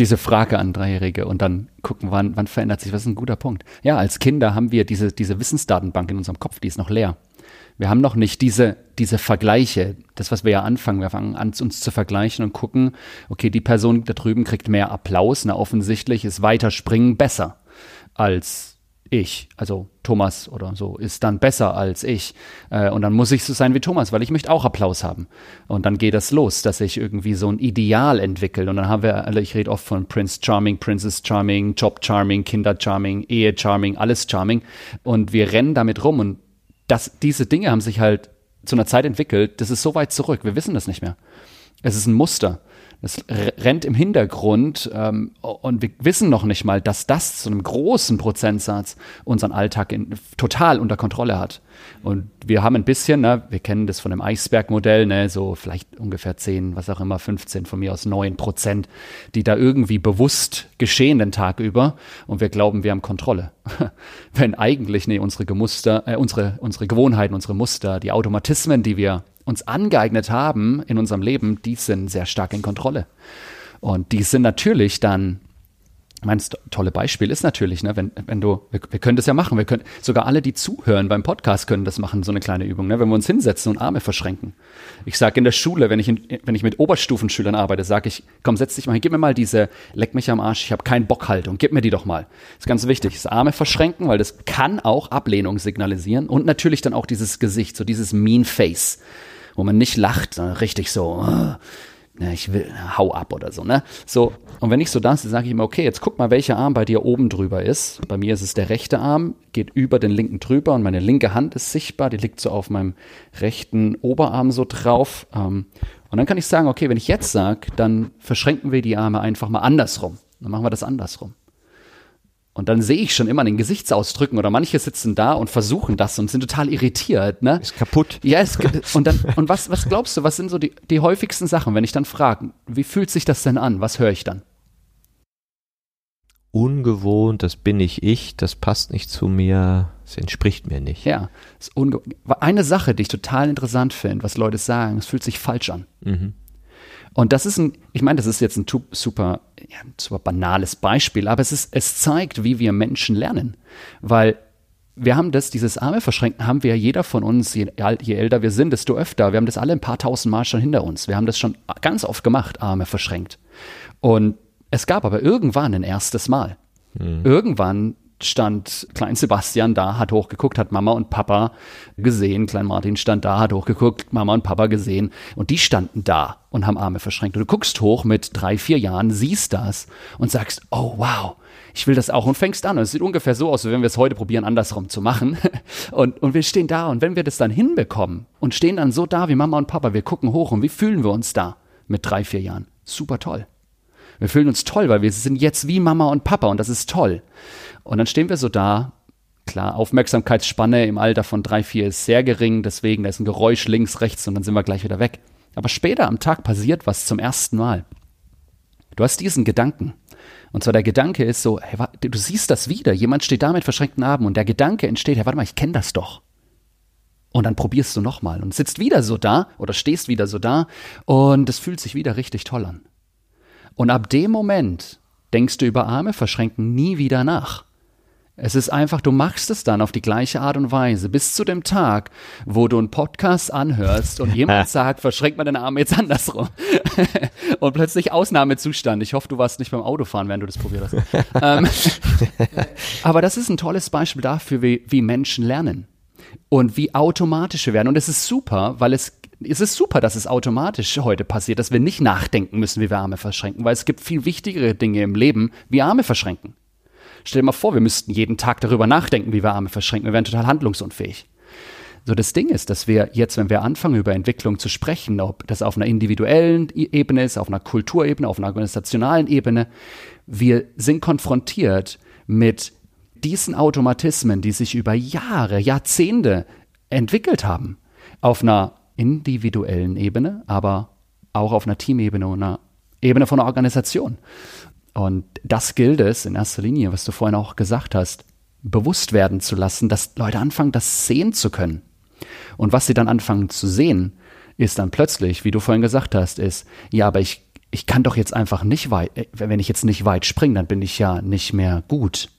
Diese Frage an Dreijährige und dann gucken, wann, wann verändert sich. Was ist ein guter Punkt? Ja, als Kinder haben wir diese, diese Wissensdatenbank in unserem Kopf, die ist noch leer. Wir haben noch nicht diese, diese Vergleiche. Das, was wir ja anfangen. Wir fangen an, uns zu vergleichen und gucken, okay, die Person da drüben kriegt mehr Applaus. Na, offensichtlich ist Weiterspringen besser als ich, also Thomas oder so, ist dann besser als ich. Äh, und dann muss ich so sein wie Thomas, weil ich möchte auch Applaus haben. Und dann geht das los, dass ich irgendwie so ein Ideal entwickle. Und dann haben wir, alle, ich rede oft von Prince Charming, Princess Charming, Job Charming, Kinder Charming, Ehe Charming, alles Charming. Und wir rennen damit rum. Und das, diese Dinge haben sich halt zu einer Zeit entwickelt, das ist so weit zurück, wir wissen das nicht mehr. Es ist ein Muster. Es rennt im Hintergrund ähm, und wir wissen noch nicht mal, dass das zu einem großen Prozentsatz unseren Alltag in, total unter Kontrolle hat. Und wir haben ein bisschen, ne, wir kennen das von dem Eisbergmodell, ne, so vielleicht ungefähr 10, was auch immer, 15, von mir aus 9 Prozent, die da irgendwie bewusst geschehen den Tag über und wir glauben, wir haben Kontrolle. (laughs) Wenn eigentlich, nee, unsere Gemuster, äh, unsere, unsere Gewohnheiten, unsere Muster, die Automatismen, die wir uns angeeignet haben in unserem Leben, die sind sehr stark in Kontrolle. Und die sind natürlich dann mein tolle Beispiel ist natürlich, ne, wenn, wenn du, wir, wir, können das ja machen, wir können, sogar alle, die zuhören beim Podcast können das machen, so eine kleine Übung, ne, wenn wir uns hinsetzen und Arme verschränken. Ich sage in der Schule, wenn ich, in, wenn ich mit Oberstufenschülern arbeite, sage ich, komm, setz dich mal hin, gib mir mal diese, leck mich am Arsch, ich habe keinen Bock Haltung, gib mir die doch mal. Das ist ganz wichtig, das Arme verschränken, weil das kann auch Ablehnung signalisieren und natürlich dann auch dieses Gesicht, so dieses Mean Face, wo man nicht lacht, sondern richtig so, ja, ich will, hau ab oder so, ne? So, und wenn ich so da sage ich immer, okay, jetzt guck mal, welcher Arm bei dir oben drüber ist. Bei mir ist es der rechte Arm, geht über den linken drüber und meine linke Hand ist sichtbar, die liegt so auf meinem rechten Oberarm so drauf. Ähm, und dann kann ich sagen, okay, wenn ich jetzt sage, dann verschränken wir die Arme einfach mal andersrum. Dann machen wir das andersrum. Und dann sehe ich schon immer den Gesichtsausdrücken oder manche sitzen da und versuchen das und sind total irritiert, ne? Ist kaputt. Ja, ist, und dann, und was, was glaubst du, was sind so die, die häufigsten Sachen, wenn ich dann frage, wie fühlt sich das denn an? Was höre ich dann? Ungewohnt, das bin nicht ich, das passt nicht zu mir, es entspricht mir nicht. Ja, ist eine Sache, die ich total interessant finde, was Leute sagen, es fühlt sich falsch an. Mhm. Und das ist ein, ich meine, das ist jetzt ein super, ja, ein super banales Beispiel, aber es ist, es zeigt, wie wir Menschen lernen. Weil wir haben das, dieses Arme verschränken, haben wir jeder von uns, je, je, älter wir sind, desto öfter. Wir haben das alle ein paar tausend Mal schon hinter uns. Wir haben das schon ganz oft gemacht, Arme verschränkt. Und es gab aber irgendwann ein erstes Mal. Mhm. Irgendwann stand Klein Sebastian da, hat hochgeguckt, hat Mama und Papa gesehen. Klein Martin stand da, hat hochgeguckt, Mama und Papa gesehen. Und die standen da und haben Arme verschränkt. Und du guckst hoch mit drei, vier Jahren, siehst das und sagst, oh wow, ich will das auch und fängst an. Und es sieht ungefähr so aus, wie wenn wir es heute probieren, andersrum zu machen. (laughs) Und, und wir stehen da und wenn wir das dann hinbekommen und stehen dann so da wie Mama und Papa, wir gucken hoch und wie fühlen wir uns da mit drei, vier Jahren? Super toll. Wir fühlen uns toll, weil wir sind jetzt wie Mama und Papa und das ist toll. Und dann stehen wir so da. Klar, Aufmerksamkeitsspanne im Alter von drei, vier ist sehr gering, deswegen da ist ein Geräusch links, rechts und dann sind wir gleich wieder weg. Aber später am Tag passiert was zum ersten Mal. Du hast diesen Gedanken. Und zwar der Gedanke ist so, hey, du siehst das wieder, jemand steht da mit verschränkten Armen und der Gedanke entsteht, hey, warte mal, ich kenne das doch. Und dann probierst du nochmal und sitzt wieder so da oder stehst wieder so da und es fühlt sich wieder richtig toll an. Und ab dem Moment denkst du über Arme verschränken nie wieder nach. Es ist einfach, du machst es dann auf die gleiche Art und Weise bis zu dem Tag, wo du einen Podcast anhörst und jemand (laughs) sagt, verschränk mal deine Arme jetzt andersrum. (laughs) und plötzlich Ausnahmezustand. Ich hoffe, du warst nicht beim Autofahren, während du das probiert hast. (laughs) ähm, aber das ist ein tolles Beispiel dafür, wie, wie Menschen lernen und wie automatisch wir werden. Und es ist super, weil es es ist super, dass es automatisch heute passiert, dass wir nicht nachdenken müssen, wie wir Arme verschränken, weil es gibt viel wichtigere Dinge im Leben, wie Arme verschränken. Stell dir mal vor, wir müssten jeden Tag darüber nachdenken, wie wir Arme verschränken. Wir wären total handlungsunfähig. So, das Ding ist, dass wir jetzt, wenn wir anfangen, über Entwicklung zu sprechen, ob das auf einer individuellen Ebene ist, auf einer Kulturebene, auf einer organisationalen Ebene, wir sind konfrontiert mit diesen Automatismen, die sich über Jahre, Jahrzehnte entwickelt haben. Auf einer individuellen Ebene, aber auch auf einer Teamebene und einer Ebene von einer Organisation. Und das gilt es in erster Linie, was du vorhin auch gesagt hast, bewusst werden zu lassen, dass Leute anfangen, das sehen zu können. Und was sie dann anfangen zu sehen, ist dann plötzlich, wie du vorhin gesagt hast, ist, ja, aber ich, ich kann doch jetzt einfach nicht weit, äh, wenn ich jetzt nicht weit springe, dann bin ich ja nicht mehr gut.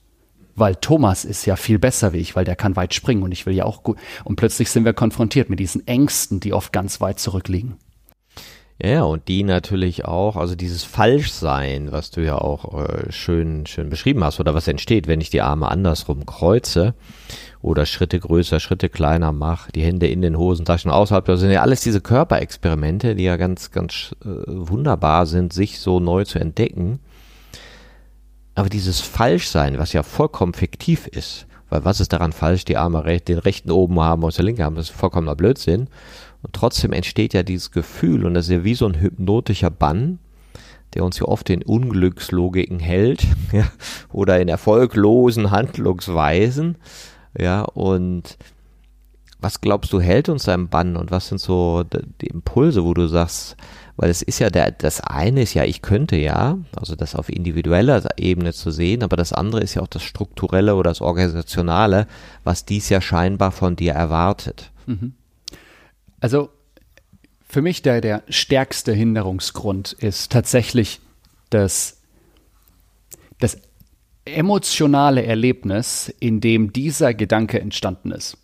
Weil Thomas ist ja viel besser wie ich, weil der kann weit springen und ich will ja auch gut. Und plötzlich sind wir konfrontiert mit diesen Ängsten, die oft ganz weit zurückliegen. Ja, und die natürlich auch, also dieses Falschsein, was du ja auch äh, schön, schön beschrieben hast, oder was entsteht, wenn ich die Arme andersrum kreuze oder Schritte größer, Schritte kleiner mache, die Hände in den Hosentaschen außerhalb, das sind ja alles diese Körperexperimente, die ja ganz, ganz äh, wunderbar sind, sich so neu zu entdecken. Aber dieses Falschsein, was ja vollkommen fiktiv ist, weil was ist daran falsch, die Arme recht, den rechten oben haben und der linken haben, das ist vollkommener Blödsinn. Und trotzdem entsteht ja dieses Gefühl und das ist ja wie so ein hypnotischer Bann, der uns ja oft in Unglückslogiken hält (laughs) ja, oder in erfolglosen Handlungsweisen. Ja, und was glaubst du, hält uns ein Bann und was sind so die Impulse, wo du sagst, weil es ist ja der, das eine ist ja, ich könnte ja, also das auf individueller Ebene zu sehen, aber das andere ist ja auch das Strukturelle oder das Organisationale, was dies ja scheinbar von dir erwartet. Mhm. Also für mich der, der stärkste Hinderungsgrund ist tatsächlich das, das emotionale Erlebnis, in dem dieser Gedanke entstanden ist.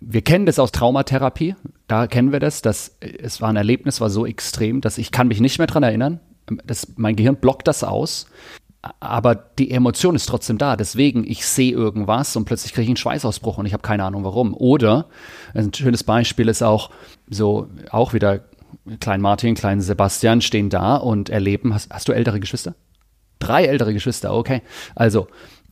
Wir kennen das aus Traumatherapie. Da kennen wir das, dass es war ein Erlebnis, war so extrem, dass ich kann mich nicht mehr dran erinnern. Das, mein Gehirn blockt das aus. Aber die Emotion ist trotzdem da. Deswegen, ich sehe irgendwas und plötzlich kriege ich einen Schweißausbruch und ich habe keine Ahnung warum. Oder, ein schönes Beispiel ist auch so, auch wieder Klein Martin, Klein Sebastian stehen da und erleben. Hast, hast du ältere Geschwister? Drei ältere Geschwister, okay. Also,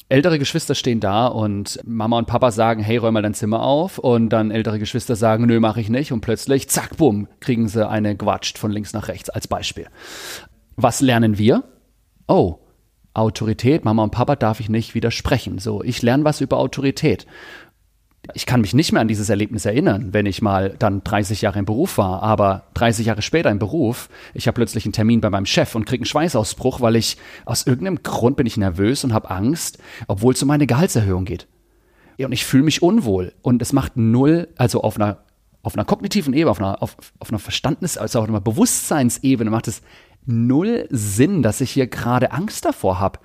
ältere Geschwister stehen da und Mama und Papa sagen, hey, räum mal dein Zimmer auf. Und dann ältere Geschwister sagen, nö, mache ich nicht. Und plötzlich, zack, bumm, kriegen sie eine gewatscht von links nach rechts als Beispiel. Was lernen wir? Oh, Autorität, Mama und Papa darf ich nicht widersprechen. So, ich lerne was über Autorität ich kann mich nicht mehr an dieses Erlebnis erinnern, wenn ich mal dann 30 Jahre im Beruf war, aber 30 Jahre später im Beruf, ich habe plötzlich einen Termin bei meinem Chef und kriege einen Schweißausbruch, weil ich aus irgendeinem Grund bin ich nervös und habe Angst, obwohl es um meine Gehaltserhöhung geht. Und ich fühle mich unwohl und es macht null, also auf einer auf einer kognitiven Ebene, auf einer, auf, auf einer Verstandnis, also auf einer Bewusstseinsebene macht es null Sinn, dass ich hier gerade Angst davor habe.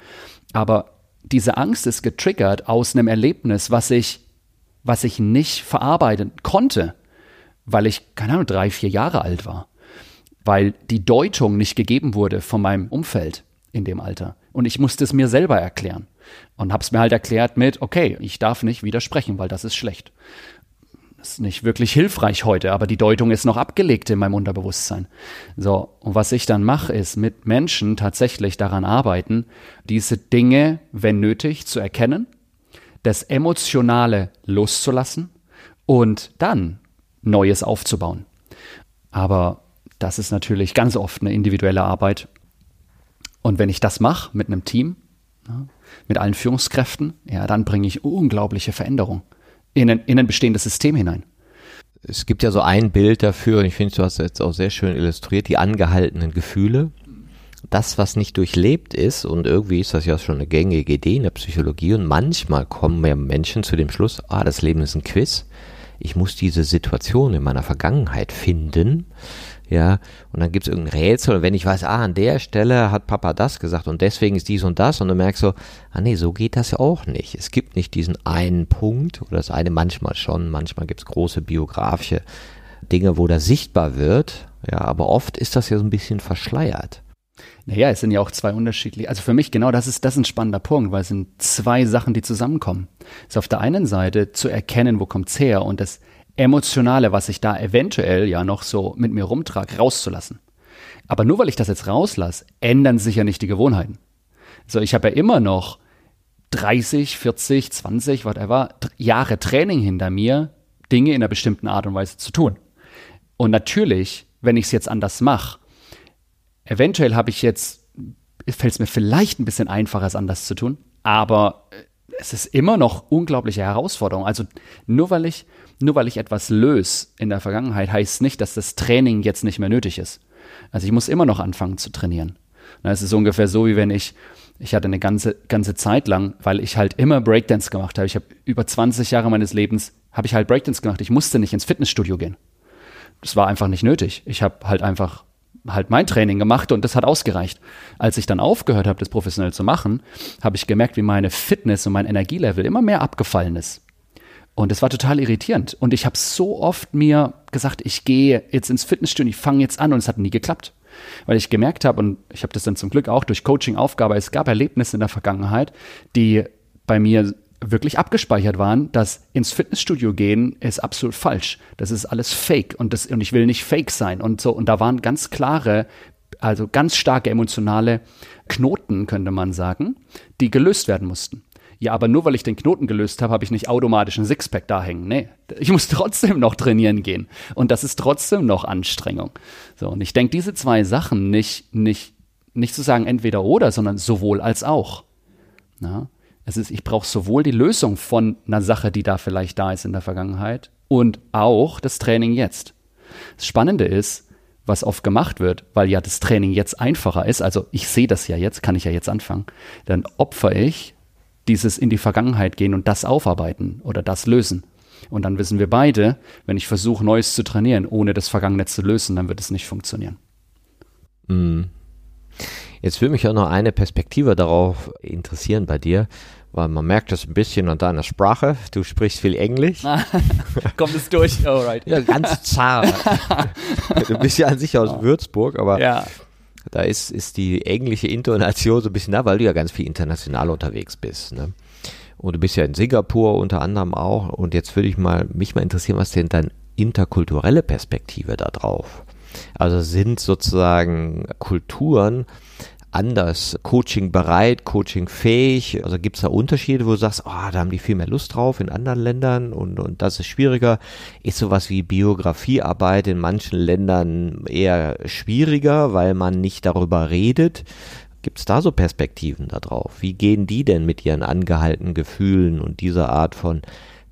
Aber diese Angst ist getriggert aus einem Erlebnis, was ich was ich nicht verarbeiten konnte, weil ich, keine Ahnung, drei, vier Jahre alt war. Weil die Deutung nicht gegeben wurde von meinem Umfeld in dem Alter. Und ich musste es mir selber erklären. Und habe es mir halt erklärt mit, okay, ich darf nicht widersprechen, weil das ist schlecht. Ist nicht wirklich hilfreich heute, aber die Deutung ist noch abgelegt in meinem Unterbewusstsein. So, und was ich dann mache, ist mit Menschen tatsächlich daran arbeiten, diese Dinge, wenn nötig, zu erkennen das Emotionale loszulassen und dann Neues aufzubauen. Aber das ist natürlich ganz oft eine individuelle Arbeit. Und wenn ich das mache mit einem Team, mit allen Führungskräften, ja, dann bringe ich unglaubliche Veränderungen in ein, in ein bestehendes System hinein. Es gibt ja so ein Bild dafür, und ich finde, du hast jetzt auch sehr schön illustriert, die angehaltenen Gefühle. Das, was nicht durchlebt ist, und irgendwie ist das ja schon eine gängige Idee in der Psychologie, und manchmal kommen ja Menschen zu dem Schluss, ah, das Leben ist ein Quiz, ich muss diese Situation in meiner Vergangenheit finden, ja, und dann gibt es irgendein Rätsel, und wenn ich weiß, ah, an der Stelle hat Papa das gesagt und deswegen ist dies und das, und du merkst so, ah nee, so geht das ja auch nicht. Es gibt nicht diesen einen Punkt, oder das eine manchmal schon, manchmal gibt es große biografische Dinge, wo das sichtbar wird, ja, aber oft ist das ja so ein bisschen verschleiert. Naja, es sind ja auch zwei unterschiedliche, also für mich genau das ist, das ein spannender Punkt, weil es sind zwei Sachen, die zusammenkommen. Es ist auf der einen Seite zu erkennen, wo kommt's her und das Emotionale, was ich da eventuell ja noch so mit mir rumtrage, rauszulassen. Aber nur weil ich das jetzt rauslasse, ändern sich ja nicht die Gewohnheiten. So, ich habe ja immer noch 30, 40, 20, whatever, Jahre Training hinter mir, Dinge in einer bestimmten Art und Weise zu tun. Und natürlich, wenn ich es jetzt anders mache, Eventuell habe ich jetzt, fällt es mir vielleicht ein bisschen einfacher, es anders zu tun, aber äh, es ist immer noch unglaubliche Herausforderung. Also nur weil ich, nur weil ich etwas löse in der Vergangenheit, heißt nicht, dass das Training jetzt nicht mehr nötig ist. Also ich muss immer noch anfangen zu trainieren. Es ist ungefähr so, wie wenn ich, ich hatte eine ganze, ganze Zeit lang, weil ich halt immer Breakdance gemacht habe. Ich habe über 20 Jahre meines Lebens, habe ich halt Breakdance gemacht. Ich musste nicht ins Fitnessstudio gehen. Das war einfach nicht nötig. Ich habe halt einfach halt mein Training gemacht und das hat ausgereicht. Als ich dann aufgehört habe, das professionell zu machen, habe ich gemerkt, wie meine Fitness und mein Energielevel immer mehr abgefallen ist. Und es war total irritierend. Und ich habe so oft mir gesagt, ich gehe jetzt ins Fitnessstudio, ich fange jetzt an und es hat nie geklappt. Weil ich gemerkt habe, und ich habe das dann zum Glück auch durch Coaching-Aufgabe, es gab Erlebnisse in der Vergangenheit, die bei mir wirklich abgespeichert waren, dass ins Fitnessstudio gehen ist absolut falsch. Das ist alles Fake und das und ich will nicht Fake sein und so und da waren ganz klare, also ganz starke emotionale Knoten könnte man sagen, die gelöst werden mussten. Ja, aber nur weil ich den Knoten gelöst habe, habe ich nicht automatisch ein Sixpack da hängen. Nee, ich muss (laughs) trotzdem noch trainieren gehen und das ist trotzdem noch Anstrengung. So und ich denke, diese zwei Sachen nicht nicht nicht zu sagen entweder oder, sondern sowohl als auch. Na? Es ist, ich brauche sowohl die Lösung von einer Sache, die da vielleicht da ist in der Vergangenheit, und auch das Training jetzt. Das Spannende ist, was oft gemacht wird, weil ja das Training jetzt einfacher ist, also ich sehe das ja jetzt, kann ich ja jetzt anfangen, dann opfer ich dieses in die Vergangenheit gehen und das aufarbeiten oder das lösen. Und dann wissen wir beide, wenn ich versuche, Neues zu trainieren, ohne das Vergangene zu lösen, dann wird es nicht funktionieren. Mm. Jetzt würde mich auch noch eine Perspektive darauf interessieren bei dir, weil man merkt das ein bisschen an deiner Sprache. Du sprichst viel Englisch. (laughs) Kommt es durch? Alright. Ja, ganz zart. (laughs) du bist ja an sich aus oh. Würzburg, aber ja. da ist, ist die englische Intonation so ein bisschen da, weil du ja ganz viel international unterwegs bist. Ne? Und du bist ja in Singapur unter anderem auch. Und jetzt würde ich mal, mich mal interessieren, was denn deine interkulturelle Perspektive da drauf? Also sind sozusagen Kulturen anders Coaching bereit, Coaching fähig? Also gibt es da Unterschiede, wo du sagst, oh, da haben die viel mehr Lust drauf in anderen Ländern und, und das ist schwieriger? Ist sowas wie Biografiearbeit in manchen Ländern eher schwieriger, weil man nicht darüber redet? Gibt es da so Perspektiven da drauf? Wie gehen die denn mit ihren angehaltenen Gefühlen und dieser Art von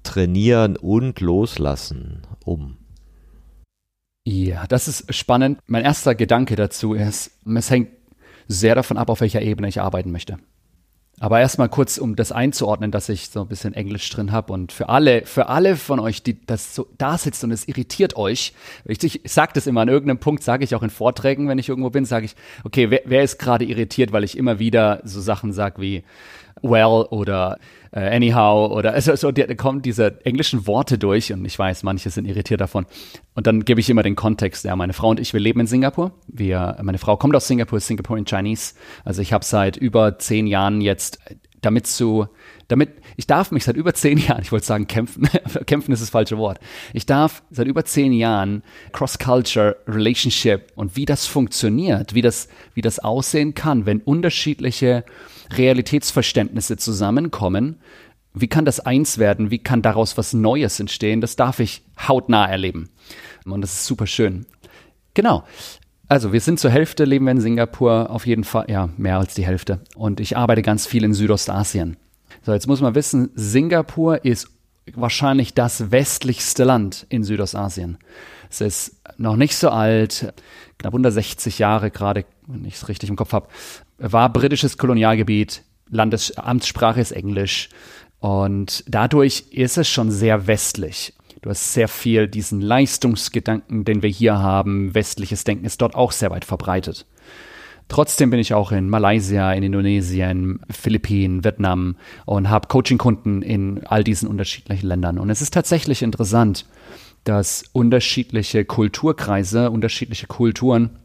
Trainieren und Loslassen um? Ja, das ist spannend. Mein erster Gedanke dazu ist, es hängt sehr davon ab, auf welcher Ebene ich arbeiten möchte. Aber erstmal kurz, um das einzuordnen, dass ich so ein bisschen Englisch drin habe und für alle, für alle von euch, die das so da sitzt und es irritiert euch, ich, ich sage das immer an irgendeinem Punkt, sage ich auch in Vorträgen, wenn ich irgendwo bin, sage ich, okay, wer, wer ist gerade irritiert, weil ich immer wieder so Sachen sage wie well oder uh, anyhow oder also so, da kommen diese englischen Worte durch und ich weiß, manche sind irritiert davon. Und dann gebe ich immer den Kontext. Ja, meine Frau und ich, wir leben in Singapur. Wir, meine Frau kommt aus Singapur, ist Singaporean Chinese. Also ich habe seit über zehn Jahren jetzt damit zu, damit, ich darf mich seit über zehn Jahren, ich wollte sagen kämpfen, (laughs) kämpfen ist das falsche Wort. Ich darf seit über zehn Jahren Cross-Culture Relationship und wie das funktioniert, wie das, wie das aussehen kann, wenn unterschiedliche Realitätsverständnisse zusammenkommen. Wie kann das eins werden? Wie kann daraus was Neues entstehen? Das darf ich hautnah erleben. Und das ist super schön. Genau. Also wir sind zur Hälfte, leben wir in Singapur, auf jeden Fall, ja, mehr als die Hälfte. Und ich arbeite ganz viel in Südostasien. So, jetzt muss man wissen, Singapur ist wahrscheinlich das westlichste Land in Südostasien. Es ist noch nicht so alt, knapp unter 60 Jahre gerade, wenn ich es richtig im Kopf habe war britisches Kolonialgebiet, Landesamtssprache ist Englisch und dadurch ist es schon sehr westlich. Du hast sehr viel diesen Leistungsgedanken, den wir hier haben. Westliches Denken ist dort auch sehr weit verbreitet. Trotzdem bin ich auch in Malaysia, in Indonesien, Philippinen, Vietnam und habe Coaching-Kunden in all diesen unterschiedlichen Ländern. Und es ist tatsächlich interessant, dass unterschiedliche Kulturkreise, unterschiedliche Kulturen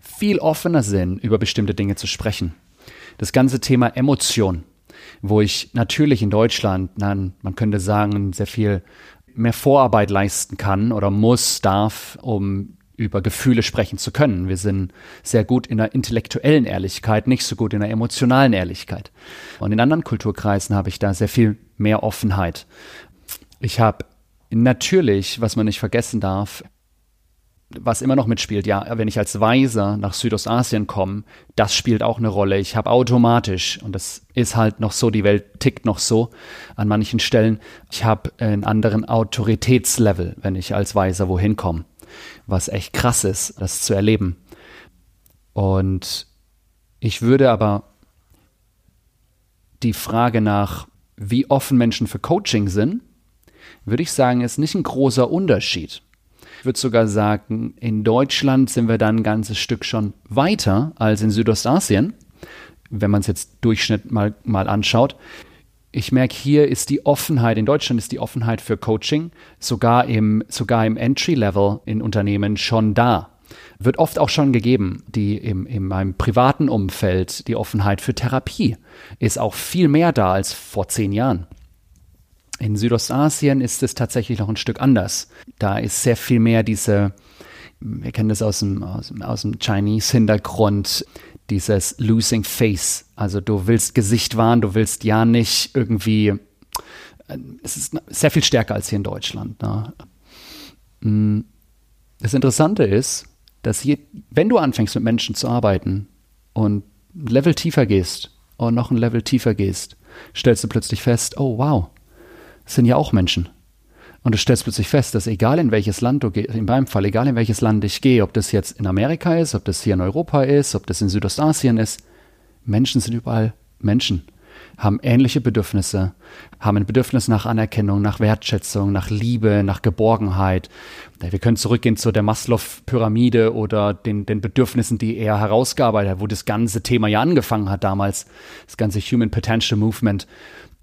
viel offener sind, über bestimmte Dinge zu sprechen. Das ganze Thema Emotion, wo ich natürlich in Deutschland, na, man könnte sagen, sehr viel mehr Vorarbeit leisten kann oder muss, darf, um über Gefühle sprechen zu können. Wir sind sehr gut in der intellektuellen Ehrlichkeit, nicht so gut in der emotionalen Ehrlichkeit. Und in anderen Kulturkreisen habe ich da sehr viel mehr Offenheit. Ich habe natürlich, was man nicht vergessen darf, was immer noch mitspielt, ja, wenn ich als Weiser nach Südostasien komme, das spielt auch eine Rolle. Ich habe automatisch, und das ist halt noch so, die Welt tickt noch so an manchen Stellen, ich habe einen anderen Autoritätslevel, wenn ich als Weiser wohin komme. Was echt krass ist, das zu erleben. Und ich würde aber die Frage nach, wie offen Menschen für Coaching sind, würde ich sagen, ist nicht ein großer Unterschied. Ich würde sogar sagen, in Deutschland sind wir dann ein ganzes Stück schon weiter als in Südostasien, wenn man es jetzt Durchschnitt mal, mal anschaut. Ich merke, hier ist die Offenheit, in Deutschland ist die Offenheit für Coaching sogar im, sogar im Entry-Level in Unternehmen schon da. Wird oft auch schon gegeben, die im, in meinem privaten Umfeld, die Offenheit für Therapie ist auch viel mehr da als vor zehn Jahren. In Südostasien ist es tatsächlich noch ein Stück anders. Da ist sehr viel mehr diese, wir kennen das aus dem, aus, aus dem Chinese-Hintergrund, dieses Losing Face. Also du willst Gesicht wahren, du willst ja nicht irgendwie, es ist sehr viel stärker als hier in Deutschland. Ne? Mm, das Interessante ist, dass hier, wenn du anfängst mit Menschen zu arbeiten und ein Level tiefer gehst und noch ein Level tiefer gehst, stellst du plötzlich fest, oh wow, sind ja auch Menschen. Und du stellst plötzlich fest, dass egal in welches Land du gehst, in meinem Fall, egal in welches Land ich gehe, ob das jetzt in Amerika ist, ob das hier in Europa ist, ob das in Südostasien ist, Menschen sind überall Menschen. haben ähnliche Bedürfnisse, haben ein Bedürfnis nach Anerkennung, nach Wertschätzung, nach Liebe, nach Geborgenheit. Wir können zurückgehen zu der Maslow-Pyramide oder den, den Bedürfnissen, die er herausgearbeitet hat, wo das ganze Thema ja angefangen hat damals, das ganze Human Potential Movement.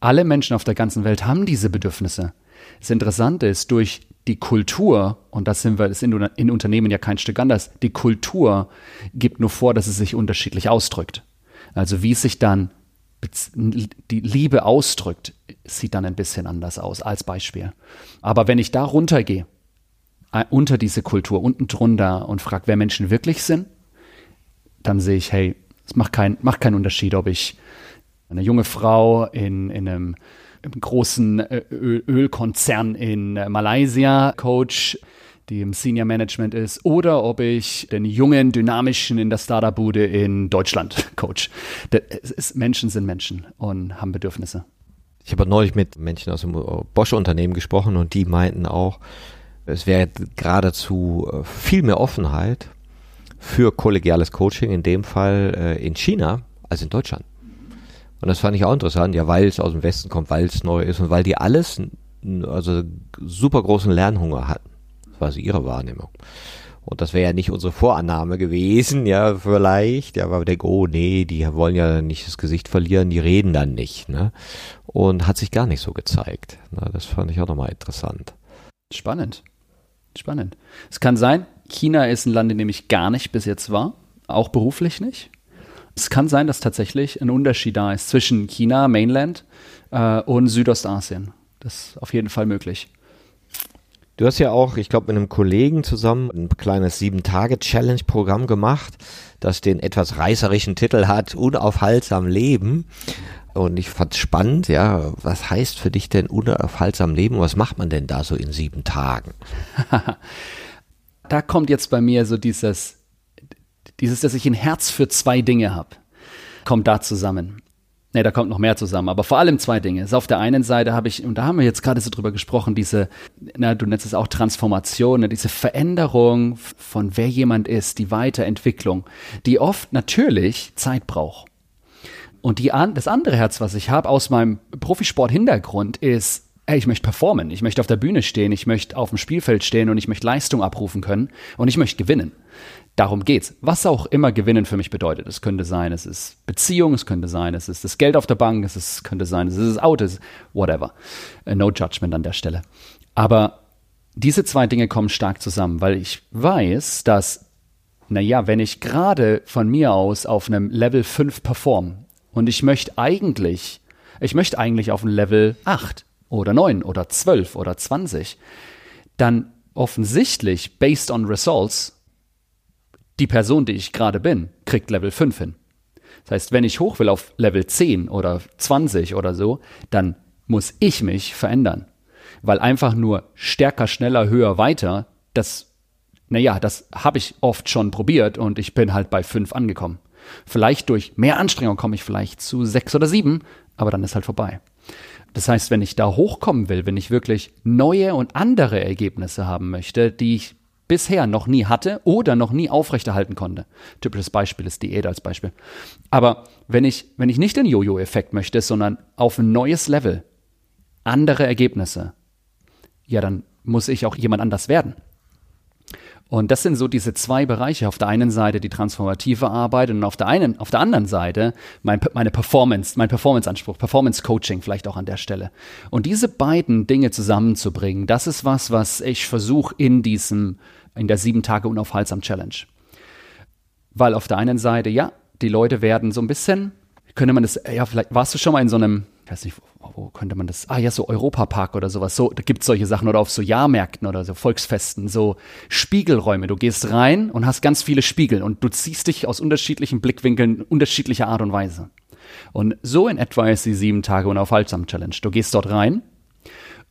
Alle Menschen auf der ganzen Welt haben diese Bedürfnisse. Das Interessante ist, durch die Kultur, und das sind wir, das ist in, Unternehmen ja kein Stück anders, die Kultur gibt nur vor, dass es sich unterschiedlich ausdrückt. Also wie sich dann die Liebe ausdrückt, sieht dann ein bisschen anders aus als Beispiel. Aber wenn ich da runtergehe, äh, unter diese Kultur, unten drunter und frage, wer Menschen wirklich sind, dann sehe ich, hey, es macht, kein, macht keinen Unterschied, ob ich eine junge Frau in, in einem großen äh, Ölkonzern in äh, Malaysia coach, die im Senior Management ist, oder ob ich den jungen, dynamischen in der Startup-Bude in Deutschland (laughs) coach. Ist, Menschen sind Menschen und haben Bedürfnisse. Ich habe neulich mit Menschen aus dem Bosch-Unternehmen gesprochen und die meinten auch, es wäre geradezu äh, viel mehr Offenheit für kollegiales Coaching in dem Fall in China als in Deutschland. Und das fand ich auch interessant, ja, weil es aus dem Westen kommt, weil es neu ist und weil die alles, also super großen Lernhunger hatten. Das war so ihre Wahrnehmung. Und das wäre ja nicht unsere Vorannahme gewesen, ja, vielleicht, ja, weil wir denken, oh nee, die wollen ja nicht das Gesicht verlieren, die reden dann nicht, ne? Und hat sich gar nicht so gezeigt. Ne? Das fand ich auch nochmal interessant. Spannend. Spannend. Es kann sein, China ist ein Land, in dem ich gar nicht bis jetzt war, auch beruflich nicht. Es kann sein, dass tatsächlich ein Unterschied da ist zwischen China, Mainland äh, und Südostasien. Das ist auf jeden Fall möglich. Du hast ja auch, ich glaube, mit einem Kollegen zusammen ein kleines Sieben-Tage-Challenge-Programm gemacht, das den etwas reißerischen Titel hat, Unaufhaltsam Leben. Und ich fand spannend, ja, was heißt für dich denn unaufhaltsam Leben? Was macht man denn da so in sieben Tagen? (laughs) da kommt jetzt bei mir so dieses, dieses, dass ich ein Herz für zwei Dinge habe, kommt da zusammen. Ne, da kommt noch mehr zusammen, aber vor allem zwei Dinge. Also auf der einen Seite habe ich, und da haben wir jetzt gerade so drüber gesprochen, diese, na, du nennst es auch Transformation, ne, diese Veränderung von wer jemand ist, die Weiterentwicklung, die oft natürlich Zeit braucht. Und die, das andere Herz, was ich habe aus meinem Profisport-Hintergrund, ist, ey, ich möchte performen, ich möchte auf der Bühne stehen, ich möchte auf dem Spielfeld stehen und ich möchte Leistung abrufen können und ich möchte gewinnen. Darum geht's. Was auch immer Gewinnen für mich bedeutet. Es könnte sein, es ist Beziehung, es könnte sein, es ist das Geld auf der Bank, es ist, könnte sein, es ist das Auto, whatever. Uh, no judgment an der Stelle. Aber diese zwei Dinge kommen stark zusammen, weil ich weiß, dass, naja, wenn ich gerade von mir aus auf einem Level 5 perform und ich möchte eigentlich, ich möchte eigentlich auf ein Level 8 oder 9 oder 12 oder 20, dann offensichtlich, based on results, die Person, die ich gerade bin, kriegt Level 5 hin. Das heißt, wenn ich hoch will auf Level 10 oder 20 oder so, dann muss ich mich verändern. Weil einfach nur stärker, schneller, höher, weiter, das, naja, das habe ich oft schon probiert und ich bin halt bei 5 angekommen. Vielleicht durch mehr Anstrengung komme ich vielleicht zu 6 oder 7, aber dann ist halt vorbei. Das heißt, wenn ich da hochkommen will, wenn ich wirklich neue und andere Ergebnisse haben möchte, die ich bisher noch nie hatte oder noch nie aufrechterhalten konnte. Typisches Beispiel ist Diät als Beispiel. Aber wenn ich, wenn ich nicht den Jojo-Effekt möchte, sondern auf ein neues Level, andere Ergebnisse, ja, dann muss ich auch jemand anders werden. Und das sind so diese zwei Bereiche. Auf der einen Seite die transformative Arbeit und auf der einen, auf der anderen Seite mein, meine Performance, mein Performance-Anspruch, Performance-Coaching vielleicht auch an der Stelle. Und diese beiden Dinge zusammenzubringen, das ist was, was ich versuche in diesem, in der sieben Tage unaufhaltsam Challenge. Weil auf der einen Seite, ja, die Leute werden so ein bisschen, könnte man das, ja, vielleicht warst du schon mal in so einem, ich weiß nicht, wo könnte man das? Ah ja, so Europapark oder sowas. So, da gibt's solche Sachen oder auf so Jahrmärkten oder so Volksfesten, so Spiegelräume. Du gehst rein und hast ganz viele Spiegel und du ziehst dich aus unterschiedlichen Blickwinkeln unterschiedlicher Art und Weise. Und so in etwa ist die sieben Tage unaufhaltsam Challenge. Du gehst dort rein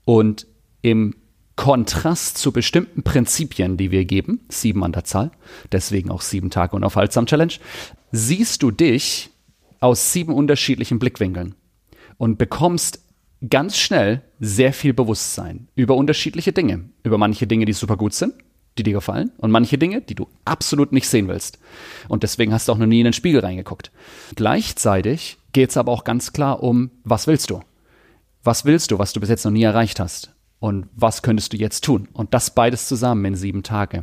und im Kontrast zu bestimmten Prinzipien, die wir geben, sieben an der Zahl, deswegen auch sieben Tage unaufhaltsam Challenge, siehst du dich aus sieben unterschiedlichen Blickwinkeln und bekommst ganz schnell sehr viel Bewusstsein über unterschiedliche Dinge. Über manche Dinge, die super gut sind, die dir gefallen, und manche Dinge, die du absolut nicht sehen willst. Und deswegen hast du auch noch nie in den Spiegel reingeguckt. Gleichzeitig geht es aber auch ganz klar um, was willst du? Was willst du, was du bis jetzt noch nie erreicht hast? Und was könntest du jetzt tun? Und das beides zusammen in sieben Tage.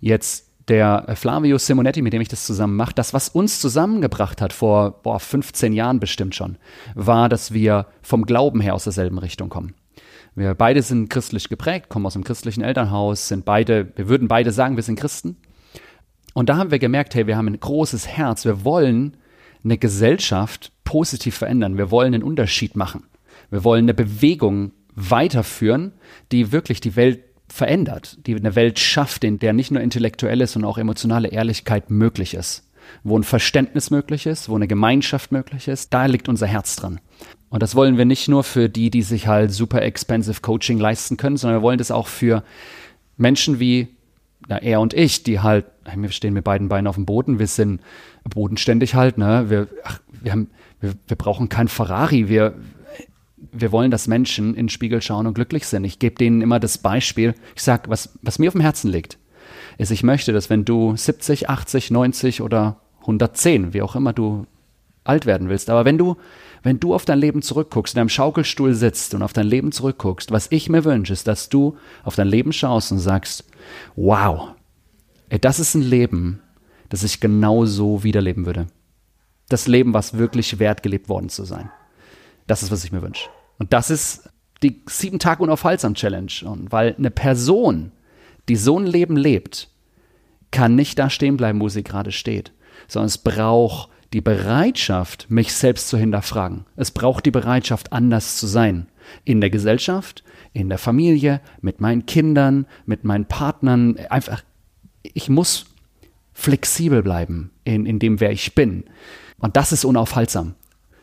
Jetzt der Flavio Simonetti, mit dem ich das zusammen mache, das, was uns zusammengebracht hat vor boah, 15 Jahren bestimmt schon, war, dass wir vom Glauben her aus derselben Richtung kommen. Wir beide sind christlich geprägt, kommen aus einem christlichen Elternhaus, sind beide, wir würden beide sagen, wir sind Christen. Und da haben wir gemerkt, hey, wir haben ein großes Herz, wir wollen eine Gesellschaft positiv verändern, wir wollen einen Unterschied machen. Wir wollen eine Bewegung weiterführen, die wirklich die Welt verändert, die eine Welt schafft, in der nicht nur intellektuelle, sondern auch emotionale Ehrlichkeit möglich ist. Wo ein Verständnis möglich ist, wo eine Gemeinschaft möglich ist, da liegt unser Herz dran. Und das wollen wir nicht nur für die, die sich halt super expensive Coaching leisten können, sondern wir wollen das auch für Menschen wie na, er und ich, die halt, wir stehen mit beiden Beinen auf dem Boden, wir sind bodenständig halt, ne? Wir, ach, wir, haben, wir, wir brauchen kein Ferrari, wir, wir wollen, dass Menschen in den Spiegel schauen und glücklich sind. Ich gebe denen immer das Beispiel. Ich sage, was, was mir auf dem Herzen liegt, ist, ich möchte, dass wenn du 70, 80, 90 oder 110, wie auch immer du alt werden willst, aber wenn du, wenn du auf dein Leben zurückguckst, in deinem Schaukelstuhl sitzt und auf dein Leben zurückguckst, was ich mir wünsche, ist, dass du auf dein Leben schaust und sagst, wow, ey, das ist ein Leben, das ich genauso wiederleben würde. Das Leben, was wirklich wert gelebt worden zu sein. Das ist, was ich mir wünsche. Und das ist die sieben Tage unaufhaltsam Challenge. Und weil eine Person, die so ein Leben lebt, kann nicht da stehen bleiben, wo sie gerade steht, sondern es braucht die Bereitschaft, mich selbst zu hinterfragen. Es braucht die Bereitschaft, anders zu sein. In der Gesellschaft, in der Familie, mit meinen Kindern, mit meinen Partnern. Einfach, ich muss flexibel bleiben in, in dem, wer ich bin. Und das ist unaufhaltsam.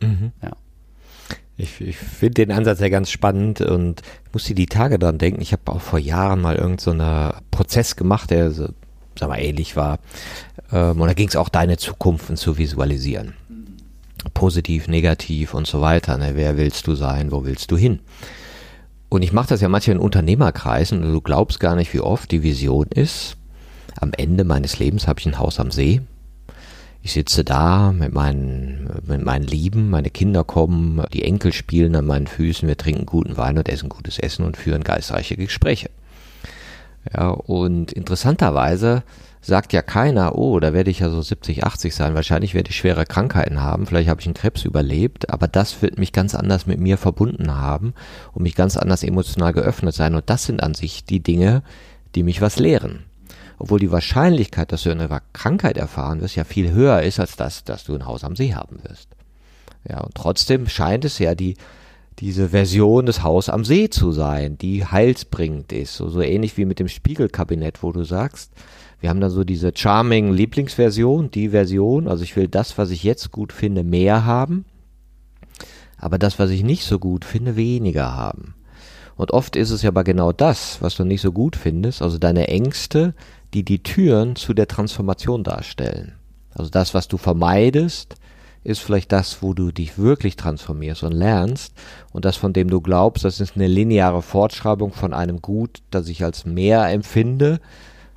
Mhm. Ja. Ich, ich finde den Ansatz ja ganz spannend und musste die Tage dran denken. Ich habe auch vor Jahren mal irgendeinen so Prozess gemacht, der so, sag mal, ähnlich war. Ähm, und da ging es auch deine Zukunft zu visualisieren. Positiv, negativ und so weiter. Ne? Wer willst du sein? Wo willst du hin? Und ich mache das ja manchmal in Unternehmerkreisen und du glaubst gar nicht, wie oft die Vision ist. Am Ende meines Lebens habe ich ein Haus am See ich sitze da mit meinen, mit meinen Lieben, meine Kinder kommen, die Enkel spielen an meinen Füßen, wir trinken guten Wein und essen gutes Essen und führen geistreiche Gespräche. Ja, und interessanterweise sagt ja keiner, oh, da werde ich ja so 70, 80 sein, wahrscheinlich werde ich schwere Krankheiten haben, vielleicht habe ich einen Krebs überlebt, aber das wird mich ganz anders mit mir verbunden haben und mich ganz anders emotional geöffnet sein. Und das sind an sich die Dinge, die mich was lehren obwohl die Wahrscheinlichkeit, dass du eine Krankheit erfahren wirst, ja viel höher ist, als das, dass du ein Haus am See haben wirst. Ja, und trotzdem scheint es ja die, diese Version des Haus am See zu sein, die heilsbringend ist. So, so ähnlich wie mit dem Spiegelkabinett, wo du sagst, wir haben da so diese charming Lieblingsversion, die Version, also ich will das, was ich jetzt gut finde, mehr haben, aber das, was ich nicht so gut finde, weniger haben. Und oft ist es ja aber genau das, was du nicht so gut findest, also deine Ängste, die die Türen zu der Transformation darstellen. Also das, was du vermeidest, ist vielleicht das, wo du dich wirklich transformierst und lernst. Und das, von dem du glaubst, das ist eine lineare Fortschreibung von einem Gut, das ich als mehr empfinde,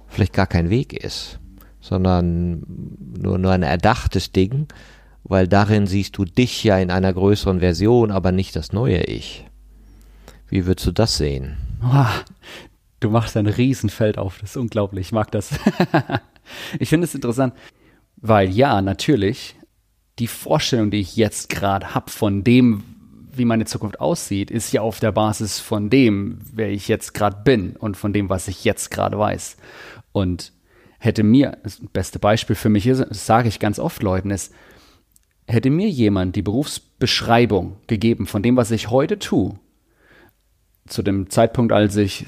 vielleicht gar kein Weg ist, sondern nur, nur ein erdachtes Ding, weil darin siehst du dich ja in einer größeren Version, aber nicht das neue Ich. Wie würdest du das sehen? Du machst ein Riesenfeld auf, das ist unglaublich, ich mag das. (laughs) ich finde es interessant, weil ja, natürlich, die Vorstellung, die ich jetzt gerade habe von dem, wie meine Zukunft aussieht, ist ja auf der Basis von dem, wer ich jetzt gerade bin und von dem, was ich jetzt gerade weiß. Und hätte mir, das beste Beispiel für mich ist, das sage ich ganz oft Leuten, ist, hätte mir jemand die Berufsbeschreibung gegeben von dem, was ich heute tue, zu dem Zeitpunkt, als ich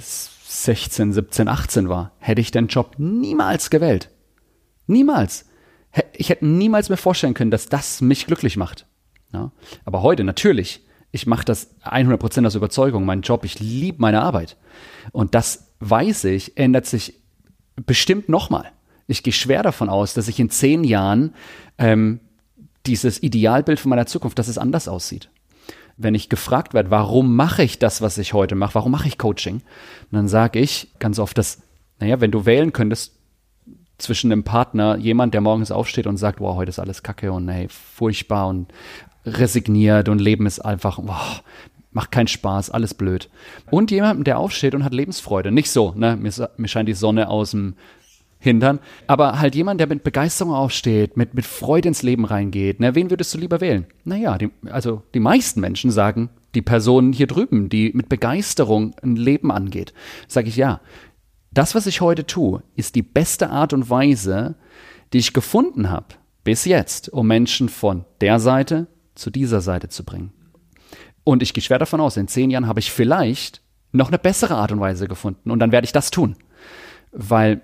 16, 17, 18 war, hätte ich den Job niemals gewählt. Niemals. Ich hätte niemals mir vorstellen können, dass das mich glücklich macht. Ja? Aber heute natürlich. Ich mache das 100% aus Überzeugung, mein Job, ich liebe meine Arbeit. Und das weiß ich, ändert sich bestimmt nochmal. Ich gehe schwer davon aus, dass ich in zehn Jahren ähm, dieses Idealbild von meiner Zukunft, dass es anders aussieht wenn ich gefragt werde, warum mache ich das, was ich heute mache, warum mache ich Coaching, dann sage ich ganz oft, dass, naja, wenn du wählen könntest, zwischen einem Partner, jemand, der morgens aufsteht und sagt, wow, heute ist alles kacke und hey, furchtbar und resigniert und Leben ist einfach, wow, macht keinen Spaß, alles blöd. Und jemandem, der aufsteht und hat Lebensfreude. Nicht so, ne, mir, mir scheint die Sonne aus dem Hintern, aber halt jemand, der mit Begeisterung aufsteht, mit, mit Freude ins Leben reingeht. Ne, wen würdest du lieber wählen? Naja, die, also die meisten Menschen sagen, die Person hier drüben, die mit Begeisterung ein Leben angeht. Sage ich ja. Das, was ich heute tue, ist die beste Art und Weise, die ich gefunden habe, bis jetzt, um Menschen von der Seite zu dieser Seite zu bringen. Und ich gehe schwer davon aus, in zehn Jahren habe ich vielleicht noch eine bessere Art und Weise gefunden. Und dann werde ich das tun. Weil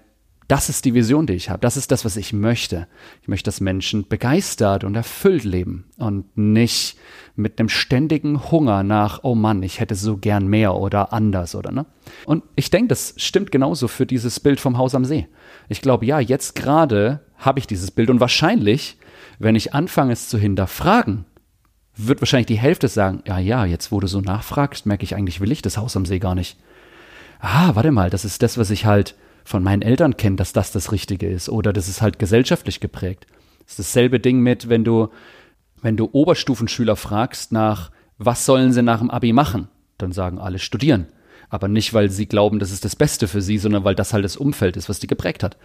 das ist die Vision, die ich habe. Das ist das, was ich möchte. Ich möchte, dass Menschen begeistert und erfüllt leben und nicht mit einem ständigen Hunger nach, oh Mann, ich hätte so gern mehr oder anders oder ne? Und ich denke, das stimmt genauso für dieses Bild vom Haus am See. Ich glaube, ja, jetzt gerade habe ich dieses Bild und wahrscheinlich, wenn ich anfange es zu hinterfragen, wird wahrscheinlich die Hälfte sagen, ja, ja, jetzt wo du so nachfragst, merke ich eigentlich, will ich das Haus am See gar nicht. Ah, warte mal, das ist das, was ich halt von meinen Eltern kenne, dass das das Richtige ist. Oder das ist halt gesellschaftlich geprägt. Das ist dasselbe Ding mit, wenn du, wenn du Oberstufenschüler fragst nach, was sollen sie nach dem Abi machen? Dann sagen alle studieren. Aber nicht, weil sie glauben, das ist das Beste für sie, sondern weil das halt das Umfeld ist, was die geprägt hat.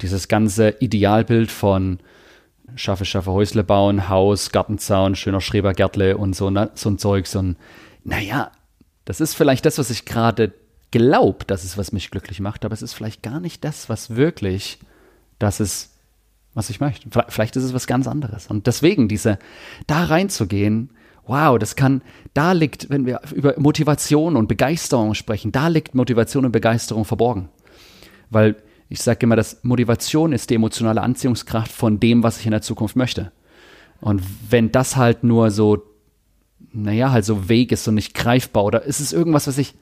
Dieses ganze Idealbild von, schaffe, schaffe Häusle bauen, Haus, Gartenzaun, schöner Schrebergärtle und so, ne, so ein Zeug, so ein, naja, das ist vielleicht das, was ich gerade glaube, dass es was mich glücklich macht, aber es ist vielleicht gar nicht das, was wirklich das ist, was ich möchte. Vielleicht ist es was ganz anderes. Und deswegen diese, da reinzugehen, wow, das kann, da liegt, wenn wir über Motivation und Begeisterung sprechen, da liegt Motivation und Begeisterung verborgen. Weil ich sage immer, dass Motivation ist die emotionale Anziehungskraft von dem, was ich in der Zukunft möchte. Und wenn das halt nur so, naja, halt so weg ist und nicht greifbar oder ist es irgendwas, was ich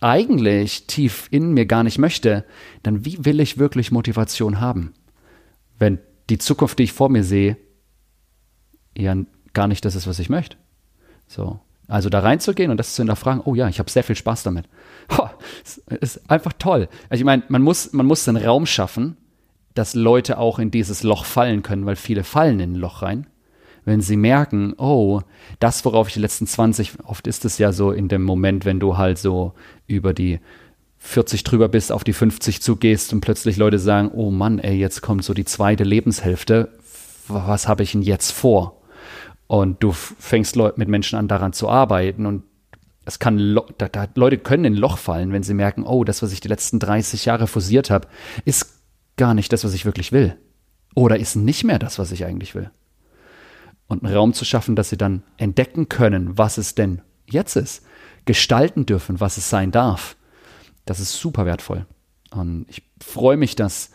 eigentlich tief in mir gar nicht möchte, dann wie will ich wirklich Motivation haben? Wenn die Zukunft, die ich vor mir sehe, ja gar nicht das ist, was ich möchte. So. Also da reinzugehen und das zu hinterfragen, oh ja, ich habe sehr viel Spaß damit. (laughs) Ho, ist einfach toll. Also ich meine, man muss, man muss den Raum schaffen, dass Leute auch in dieses Loch fallen können, weil viele fallen in ein Loch rein. Wenn sie merken, oh, das, worauf ich die letzten 20, oft ist es ja so in dem Moment, wenn du halt so über die 40 drüber bist, auf die 50 zugehst und plötzlich Leute sagen, oh Mann, ey, jetzt kommt so die zweite Lebenshälfte, was habe ich denn jetzt vor? Und du fängst mit Menschen an, daran zu arbeiten und es kann, da, da, Leute können in ein Loch fallen, wenn sie merken, oh, das, was ich die letzten 30 Jahre forciert habe, ist gar nicht das, was ich wirklich will. Oder ist nicht mehr das, was ich eigentlich will. Und einen Raum zu schaffen, dass sie dann entdecken können, was es denn jetzt ist. Gestalten dürfen, was es sein darf. Das ist super wertvoll. Und ich freue mich, dass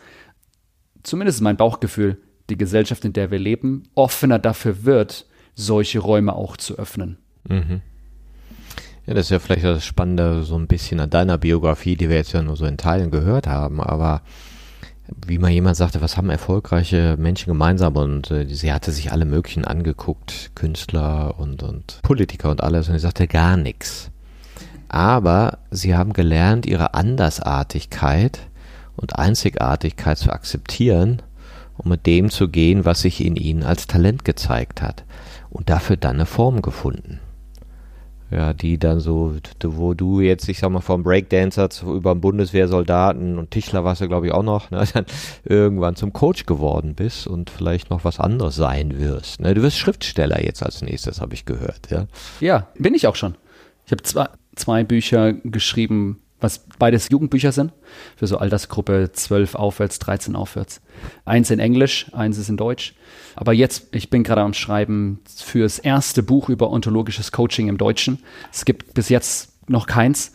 zumindest mein Bauchgefühl, die Gesellschaft, in der wir leben, offener dafür wird, solche Räume auch zu öffnen. Mhm. Ja, das ist ja vielleicht das Spannende so ein bisschen an deiner Biografie, die wir jetzt ja nur so in Teilen gehört haben, aber wie mal jemand sagte, was haben erfolgreiche Menschen gemeinsam und äh, sie hatte sich alle möglichen angeguckt, Künstler und, und Politiker und alles und sie sagte gar nichts. Aber sie haben gelernt, ihre Andersartigkeit und Einzigartigkeit zu akzeptieren und mit dem zu gehen, was sich in ihnen als Talent gezeigt hat und dafür dann eine Form gefunden. Ja, die dann so, wo du jetzt, ich sag mal, vom Breakdancer zu, über Bundeswehrsoldaten und Tischler warst du, glaube ich, auch noch, ne, (laughs) dann irgendwann zum Coach geworden bist und vielleicht noch was anderes sein wirst. Ne? Du wirst Schriftsteller jetzt als nächstes, habe ich gehört, ja. Ja, bin ich auch schon. Ich habe zwei, zwei Bücher geschrieben, was beides Jugendbücher sind, für so Altersgruppe 12 aufwärts, 13 aufwärts. Eins in Englisch, eins ist in Deutsch. Aber jetzt, ich bin gerade am Schreiben fürs erste Buch über ontologisches Coaching im Deutschen. Es gibt bis jetzt noch keins.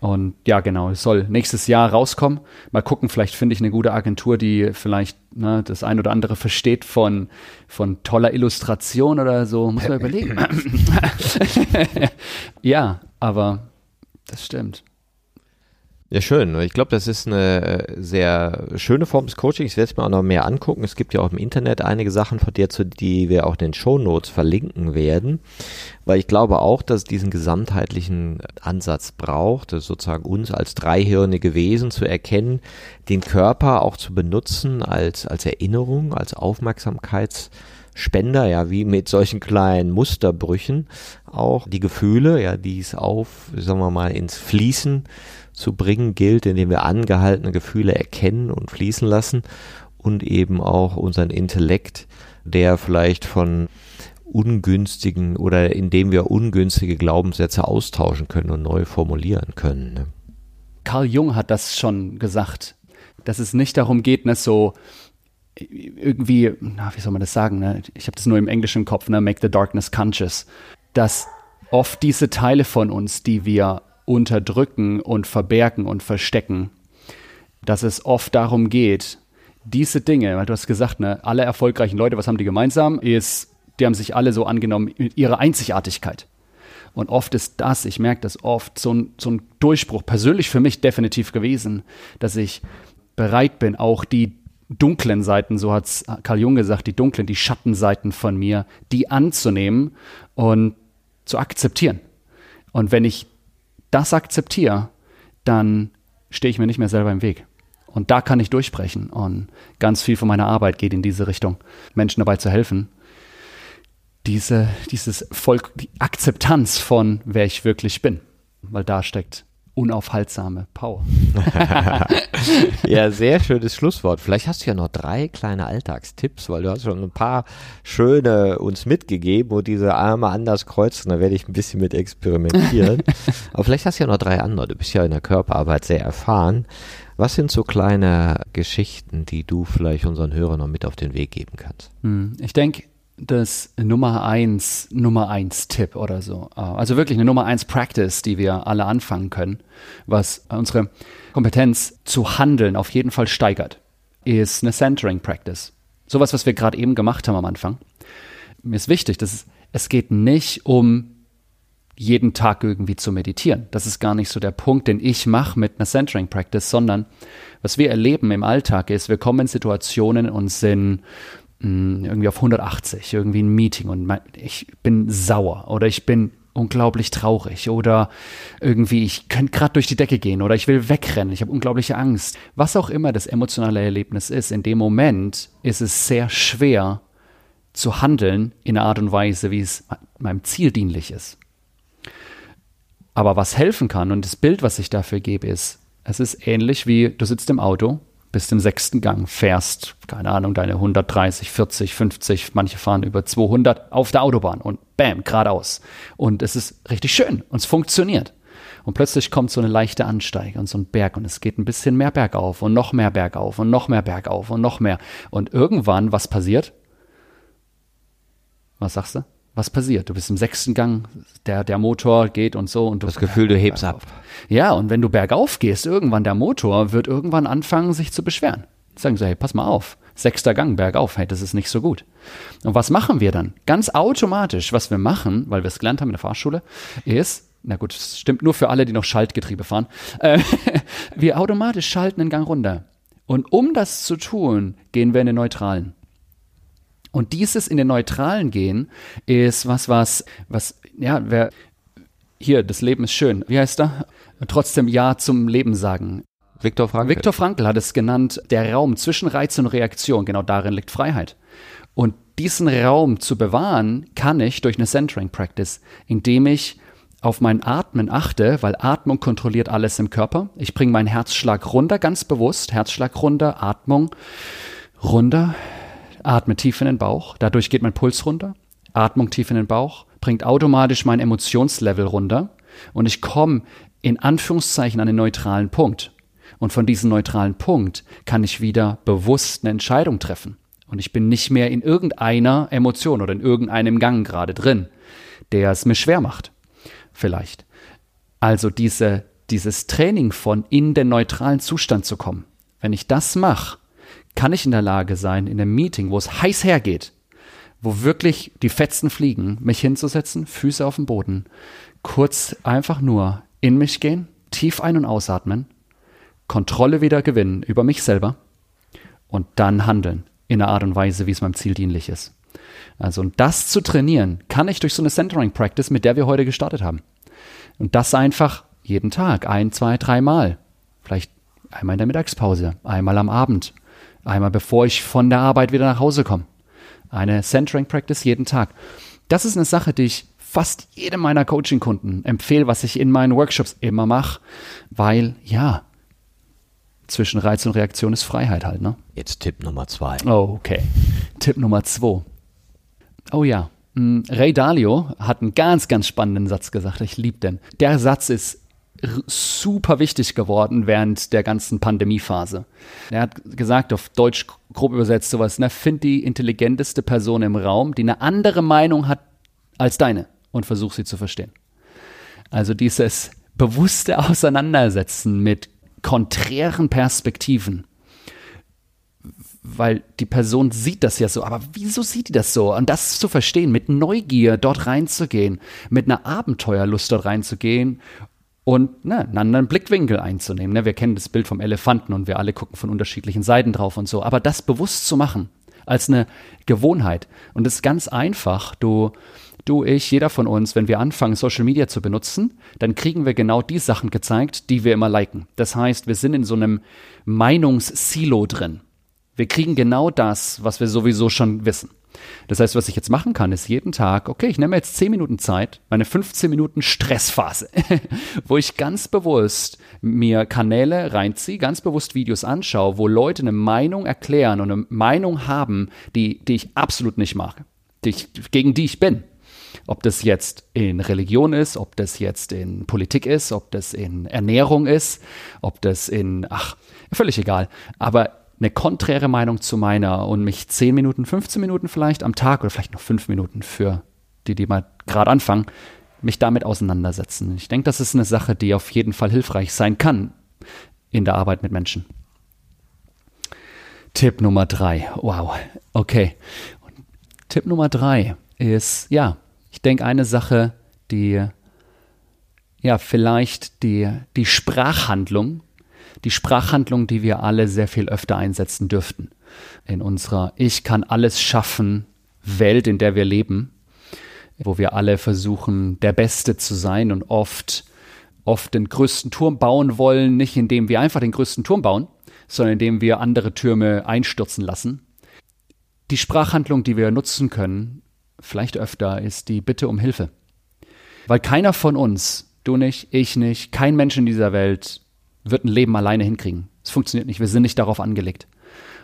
Und ja, genau, es soll nächstes Jahr rauskommen. Mal gucken, vielleicht finde ich eine gute Agentur, die vielleicht ne, das ein oder andere versteht von, von toller Illustration oder so. Muss man überlegen. (laughs) (laughs) ja, aber das stimmt. Ja, schön. Ich glaube, das ist eine äh, sehr schöne Form des Coachings. Ich werde es mir auch noch mehr angucken. Es gibt ja auch im Internet einige Sachen von dir, zu die wir auch in den Show Notes verlinken werden. Weil ich glaube auch, dass es diesen gesamtheitlichen Ansatz braucht, sozusagen uns als dreihirnige Wesen zu erkennen, den Körper auch zu benutzen als, als Erinnerung, als Aufmerksamkeits- Spender, ja, wie mit solchen kleinen Musterbrüchen auch die Gefühle, ja, die es auf, sagen wir mal, ins Fließen zu bringen gilt, indem wir angehaltene Gefühle erkennen und fließen lassen und eben auch unseren Intellekt, der vielleicht von ungünstigen oder indem wir ungünstige Glaubenssätze austauschen können und neu formulieren können. Ne? Carl Jung hat das schon gesagt, dass es nicht darum geht, ne, so irgendwie, na, wie soll man das sagen? Ne? Ich habe das nur im Englischen Kopf, ne? Make the darkness conscious. Dass oft diese Teile von uns, die wir unterdrücken und verbergen und verstecken, dass es oft darum geht, diese Dinge, weil du hast gesagt, ne, alle erfolgreichen Leute, was haben die gemeinsam, ist, die haben sich alle so angenommen mit ihrer Einzigartigkeit. Und oft ist das, ich merke das oft, so ein, so ein Durchbruch, persönlich für mich definitiv gewesen, dass ich bereit bin, auch die dunklen Seiten, so hat Karl Jung gesagt, die dunklen, die Schattenseiten von mir, die anzunehmen und zu akzeptieren. Und wenn ich das akzeptiere, dann stehe ich mir nicht mehr selber im Weg. Und da kann ich durchbrechen. Und ganz viel von meiner Arbeit geht in diese Richtung, Menschen dabei zu helfen, diese, dieses Volk, die Akzeptanz von wer ich wirklich bin. Weil da steckt unaufhaltsame Power. (laughs) ja, sehr schönes Schlusswort. Vielleicht hast du ja noch drei kleine Alltagstipps, weil du hast schon ein paar schöne uns mitgegeben, wo diese Arme anders kreuzen. Da werde ich ein bisschen mit experimentieren. (laughs) Aber vielleicht hast du ja noch drei andere. Du bist ja in der Körperarbeit sehr erfahren. Was sind so kleine Geschichten, die du vielleicht unseren Hörern noch mit auf den Weg geben kannst? Hm, ich denke, das Nummer eins, Nummer eins Tipp oder so. Äh, also wirklich eine Nummer eins Practice, die wir alle anfangen können, was unsere Kompetenz zu handeln auf jeden Fall steigert, ist eine Centering Practice. Sowas, was wir gerade eben gemacht haben am Anfang. Mir ist wichtig, dass es, es geht nicht um jeden Tag irgendwie zu meditieren. Das ist gar nicht so der Punkt, den ich mache mit einer Centering Practice, sondern was wir erleben im Alltag ist, wir kommen in Situationen und sind Irgendwie auf 180, irgendwie ein Meeting und mein, ich bin sauer oder ich bin unglaublich traurig oder irgendwie ich könnte gerade durch die Decke gehen oder ich will wegrennen, ich habe unglaubliche Angst. Was auch immer das emotionale Erlebnis ist, in dem Moment ist es sehr schwer zu handeln in einer Art und Weise, wie es meinem Ziel dienlich ist. Aber was helfen kann und das Bild, was ich dafür gebe, ist, es ist ähnlich wie du sitzt im Auto bist im sechsten Gang, fährst, keine Ahnung, deine 130, 40, 50, manche fahren über 200 auf der Autobahn und bam, geradeaus. Und es ist richtig schön und es funktioniert. Und plötzlich kommt so eine leichte Ansteige und so ein Berg und es geht ein bisschen mehr bergauf und noch mehr bergauf und noch mehr bergauf und noch mehr. Und irgendwann, was passiert? Was sagst du? Was passiert? Du bist im sechsten Gang, der, der Motor geht und so und du. Das Gefühl, du hebst ab. Ja, und wenn du bergauf gehst, irgendwann der Motor wird irgendwann anfangen, sich zu beschweren. Sagen sie, hey, pass mal auf, sechster Gang bergauf, hey, das ist nicht so gut. Und was machen wir dann? Ganz automatisch, was wir machen, weil wir es gelernt haben in der Fahrschule, ist, na gut, das stimmt nur für alle, die noch Schaltgetriebe fahren, (laughs) äh, wir automatisch schalten den Gang runter. Und um das zu tun, gehen wir in den Neutralen. Und dieses in den Neutralen gehen ist was, was, was, ja, wer, hier, das Leben ist schön. Wie heißt er? Trotzdem Ja zum Leben sagen. Viktor Frankl. Viktor Frankl hat es genannt, der Raum zwischen Reiz und Reaktion. Genau darin liegt Freiheit. Und diesen Raum zu bewahren, kann ich durch eine Centering Practice, indem ich auf mein Atmen achte, weil Atmung kontrolliert alles im Körper. Ich bringe meinen Herzschlag runter, ganz bewusst. Herzschlag runter, Atmung runter, atme tief in den Bauch, dadurch geht mein Puls runter. Atmung tief in den Bauch bringt automatisch mein Emotionslevel runter und ich komme in Anführungszeichen an den neutralen Punkt. Und von diesem neutralen Punkt kann ich wieder bewusst eine Entscheidung treffen. Und ich bin nicht mehr in irgendeiner Emotion oder in irgendeinem Gang gerade drin, der es mir schwer macht. Vielleicht. Also diese, dieses Training von in den neutralen Zustand zu kommen. Wenn ich das mache, kann ich in der Lage sein, in einem Meeting, wo es heiß hergeht, wo wirklich die Fetzen fliegen, mich hinzusetzen, Füße auf dem Boden, kurz einfach nur in mich gehen, tief ein- und ausatmen Kontrolle wieder gewinnen über mich selber und dann handeln in einer Art und Weise, wie es meinem Ziel dienlich ist. Also, und das zu trainieren, kann ich durch so eine Centering Practice, mit der wir heute gestartet haben. Und das einfach jeden Tag, ein, zwei, dreimal. Vielleicht einmal in der Mittagspause, einmal am Abend, einmal bevor ich von der Arbeit wieder nach Hause komme. Eine Centering Practice jeden Tag. Das ist eine Sache, die ich fast jedem meiner Coaching-Kunden empfehle, was ich in meinen Workshops immer mache, weil ja, zwischen Reiz und Reaktion ist Freiheit halt, ne? Jetzt Tipp Nummer zwei. Oh, okay. Tipp Nummer zwei. Oh ja. Hm, Ray Dalio hat einen ganz, ganz spannenden Satz gesagt. Ich liebe den. Der Satz ist super wichtig geworden während der ganzen Pandemiephase. Er hat gesagt, auf Deutsch grob übersetzt sowas, ne, find die intelligenteste Person im Raum, die eine andere Meinung hat als deine und versuch sie zu verstehen. Also dieses bewusste Auseinandersetzen mit konträren Perspektiven. Weil die Person sieht das ja so, aber wieso sieht die das so? Und das zu verstehen, mit Neugier dort reinzugehen, mit einer Abenteuerlust dort reinzugehen und ne, einen anderen Blickwinkel einzunehmen. Ne? Wir kennen das Bild vom Elefanten und wir alle gucken von unterschiedlichen Seiten drauf und so. Aber das bewusst zu machen, als eine Gewohnheit. Und das ist ganz einfach. Du, du, ich, jeder von uns, wenn wir anfangen, Social Media zu benutzen, dann kriegen wir genau die Sachen gezeigt, die wir immer liken. Das heißt, wir sind in so einem Meinungssilo drin. Wir kriegen genau das, was wir sowieso schon wissen. Das heißt, was ich jetzt machen kann, ist jeden Tag, okay, ich nehme jetzt 10 Minuten Zeit, meine 15 Minuten Stressphase, (laughs) wo ich ganz bewusst mir Kanäle reinziehe, ganz bewusst Videos anschaue, wo Leute eine Meinung erklären und eine Meinung haben, die, die ich absolut nicht mag, die ich, gegen die ich bin. Ob das jetzt in Religion ist, ob das jetzt in Politik ist, ob das in Ernährung ist, ob das in, ach, völlig egal. Aber eine konträre Meinung zu meiner und mich 10 Minuten, 15 Minuten vielleicht am Tag oder vielleicht noch 5 Minuten für die, die mal gerade anfangen, mich damit auseinandersetzen. Ich denke, das ist eine Sache, die auf jeden Fall hilfreich sein kann in der Arbeit mit Menschen. Tipp Nummer drei. Wow. Okay. Tipp Nummer drei ist, ja, ich denke, eine Sache, die ja vielleicht die, die Sprachhandlung, die Sprachhandlung, die wir alle sehr viel öfter einsetzen dürften. In unserer Ich kann alles schaffen Welt, in der wir leben, wo wir alle versuchen, der Beste zu sein und oft, oft den größten Turm bauen wollen, nicht indem wir einfach den größten Turm bauen, sondern indem wir andere Türme einstürzen lassen. Die Sprachhandlung, die wir nutzen können, vielleicht öfter, ist die Bitte um Hilfe. Weil keiner von uns, du nicht, ich nicht, kein Mensch in dieser Welt wird ein Leben alleine hinkriegen. Es funktioniert nicht, wir sind nicht darauf angelegt.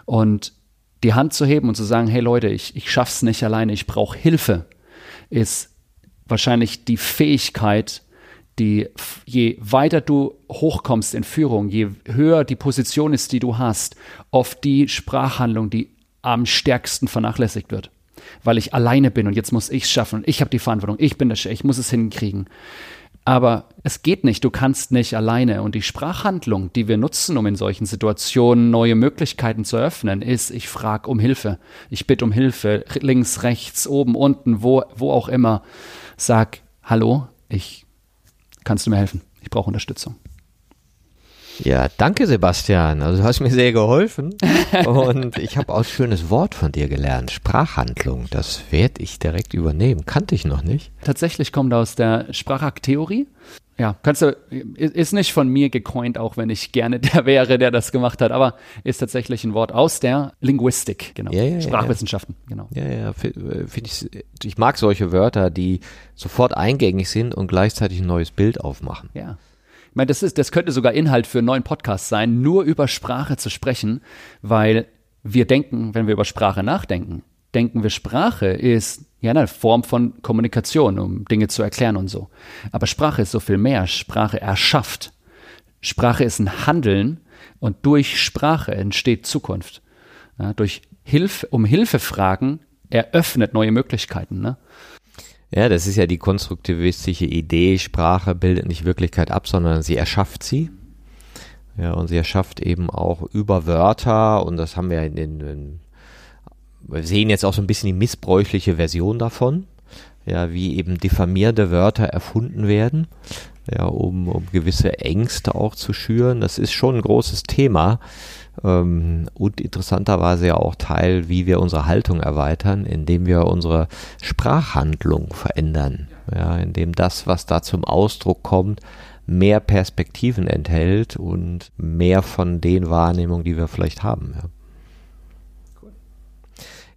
Und die Hand zu heben und zu sagen, hey Leute, ich, ich schaff's nicht alleine, ich brauche Hilfe, ist wahrscheinlich die Fähigkeit, die je weiter du hochkommst in Führung, je höher die Position ist, die du hast, oft die Sprachhandlung, die am stärksten vernachlässigt wird weil ich alleine bin und jetzt muss ich es schaffen und ich habe die Verantwortung, ich bin der Chef, ich muss es hinkriegen. Aber es geht nicht, du kannst nicht alleine. Und die Sprachhandlung, die wir nutzen, um in solchen Situationen neue Möglichkeiten zu eröffnen, ist, ich frage um Hilfe. Ich bitte um Hilfe, links, rechts, oben, unten, wo, wo auch immer. Sag, hallo, ich, kannst du mir helfen? Ich brauche Unterstützung. Ja, danke Sebastian. Also du hast mir sehr geholfen (laughs) und ich habe auch ein schönes Wort von dir gelernt. Sprachhandlung. Das werde ich direkt übernehmen. Kannte ich noch nicht. Tatsächlich kommt aus der Sprachakttheorie. Ja, kannst du, ist nicht von mir gecoint, auch wenn ich gerne der wäre, der das gemacht hat, aber ist tatsächlich ein Wort aus der Linguistik, genau. Ja, ja, Sprachwissenschaften, ja. genau. Ja, ja, finde ich, ich mag solche Wörter, die sofort eingängig sind und gleichzeitig ein neues Bild aufmachen. Ja. Meine, das, ist, das könnte sogar Inhalt für einen neuen Podcast sein, nur über Sprache zu sprechen, weil wir denken, wenn wir über Sprache nachdenken, denken wir, Sprache ist ja eine Form von Kommunikation, um Dinge zu erklären und so. Aber Sprache ist so viel mehr. Sprache erschafft. Sprache ist ein Handeln und durch Sprache entsteht Zukunft. Ja, durch Hilfe, um Hilfe fragen eröffnet neue Möglichkeiten. Ne? Ja, das ist ja die konstruktivistische Idee, Sprache bildet nicht Wirklichkeit ab, sondern sie erschafft sie. Ja, und sie erschafft eben auch über Wörter, und das haben wir in den, wir sehen jetzt auch so ein bisschen die missbräuchliche Version davon, ja, wie eben diffamierende Wörter erfunden werden. ja, um, um gewisse Ängste auch zu schüren. Das ist schon ein großes Thema und interessanterweise ja auch Teil, wie wir unsere Haltung erweitern, indem wir unsere Sprachhandlung verändern. Ja, indem das, was da zum Ausdruck kommt, mehr Perspektiven enthält und mehr von den Wahrnehmungen, die wir vielleicht haben. Ja.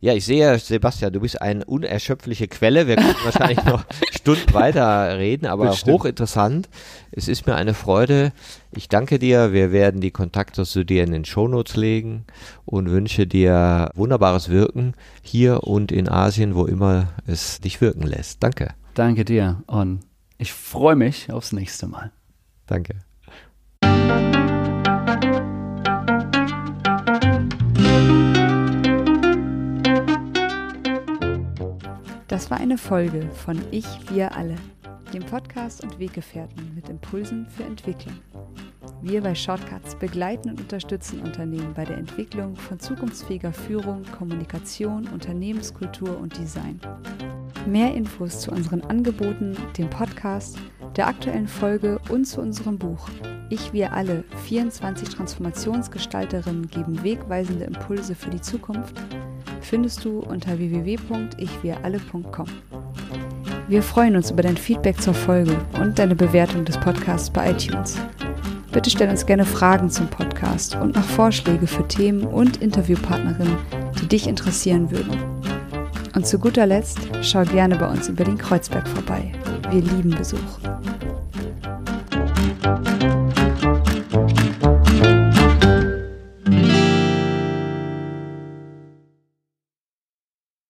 Ja, ich sehe, Sebastian, du bist eine unerschöpfliche Quelle. Wir können wahrscheinlich noch (laughs) Stunden weiter reden, aber Bestimmt. hochinteressant. Es ist mir eine Freude. Ich danke dir. Wir werden die Kontakte zu dir in den Shownotes legen und wünsche dir wunderbares Wirken hier und in Asien, wo immer es dich wirken lässt. Danke. Danke dir und ich freue mich aufs nächste Mal. Danke. Das war eine Folge von Ich, wir alle, dem Podcast und Weggefährten mit Impulsen für Entwicklung. Wir bei Shortcuts begleiten und unterstützen Unternehmen bei der Entwicklung von zukunftsfähiger Führung, Kommunikation, Unternehmenskultur und Design. Mehr Infos zu unseren Angeboten, dem Podcast, der aktuellen Folge und zu unserem Buch Ich, wir alle, 24 Transformationsgestalterinnen geben wegweisende Impulse für die Zukunft findest du unter www.ichwiralle.com. Wir freuen uns über dein Feedback zur Folge und deine Bewertung des Podcasts bei iTunes. Bitte stell uns gerne Fragen zum Podcast und mach Vorschläge für Themen und Interviewpartnerinnen, die dich interessieren würden. Und zu guter Letzt schau gerne bei uns über den Kreuzberg vorbei. Wir lieben Besuch.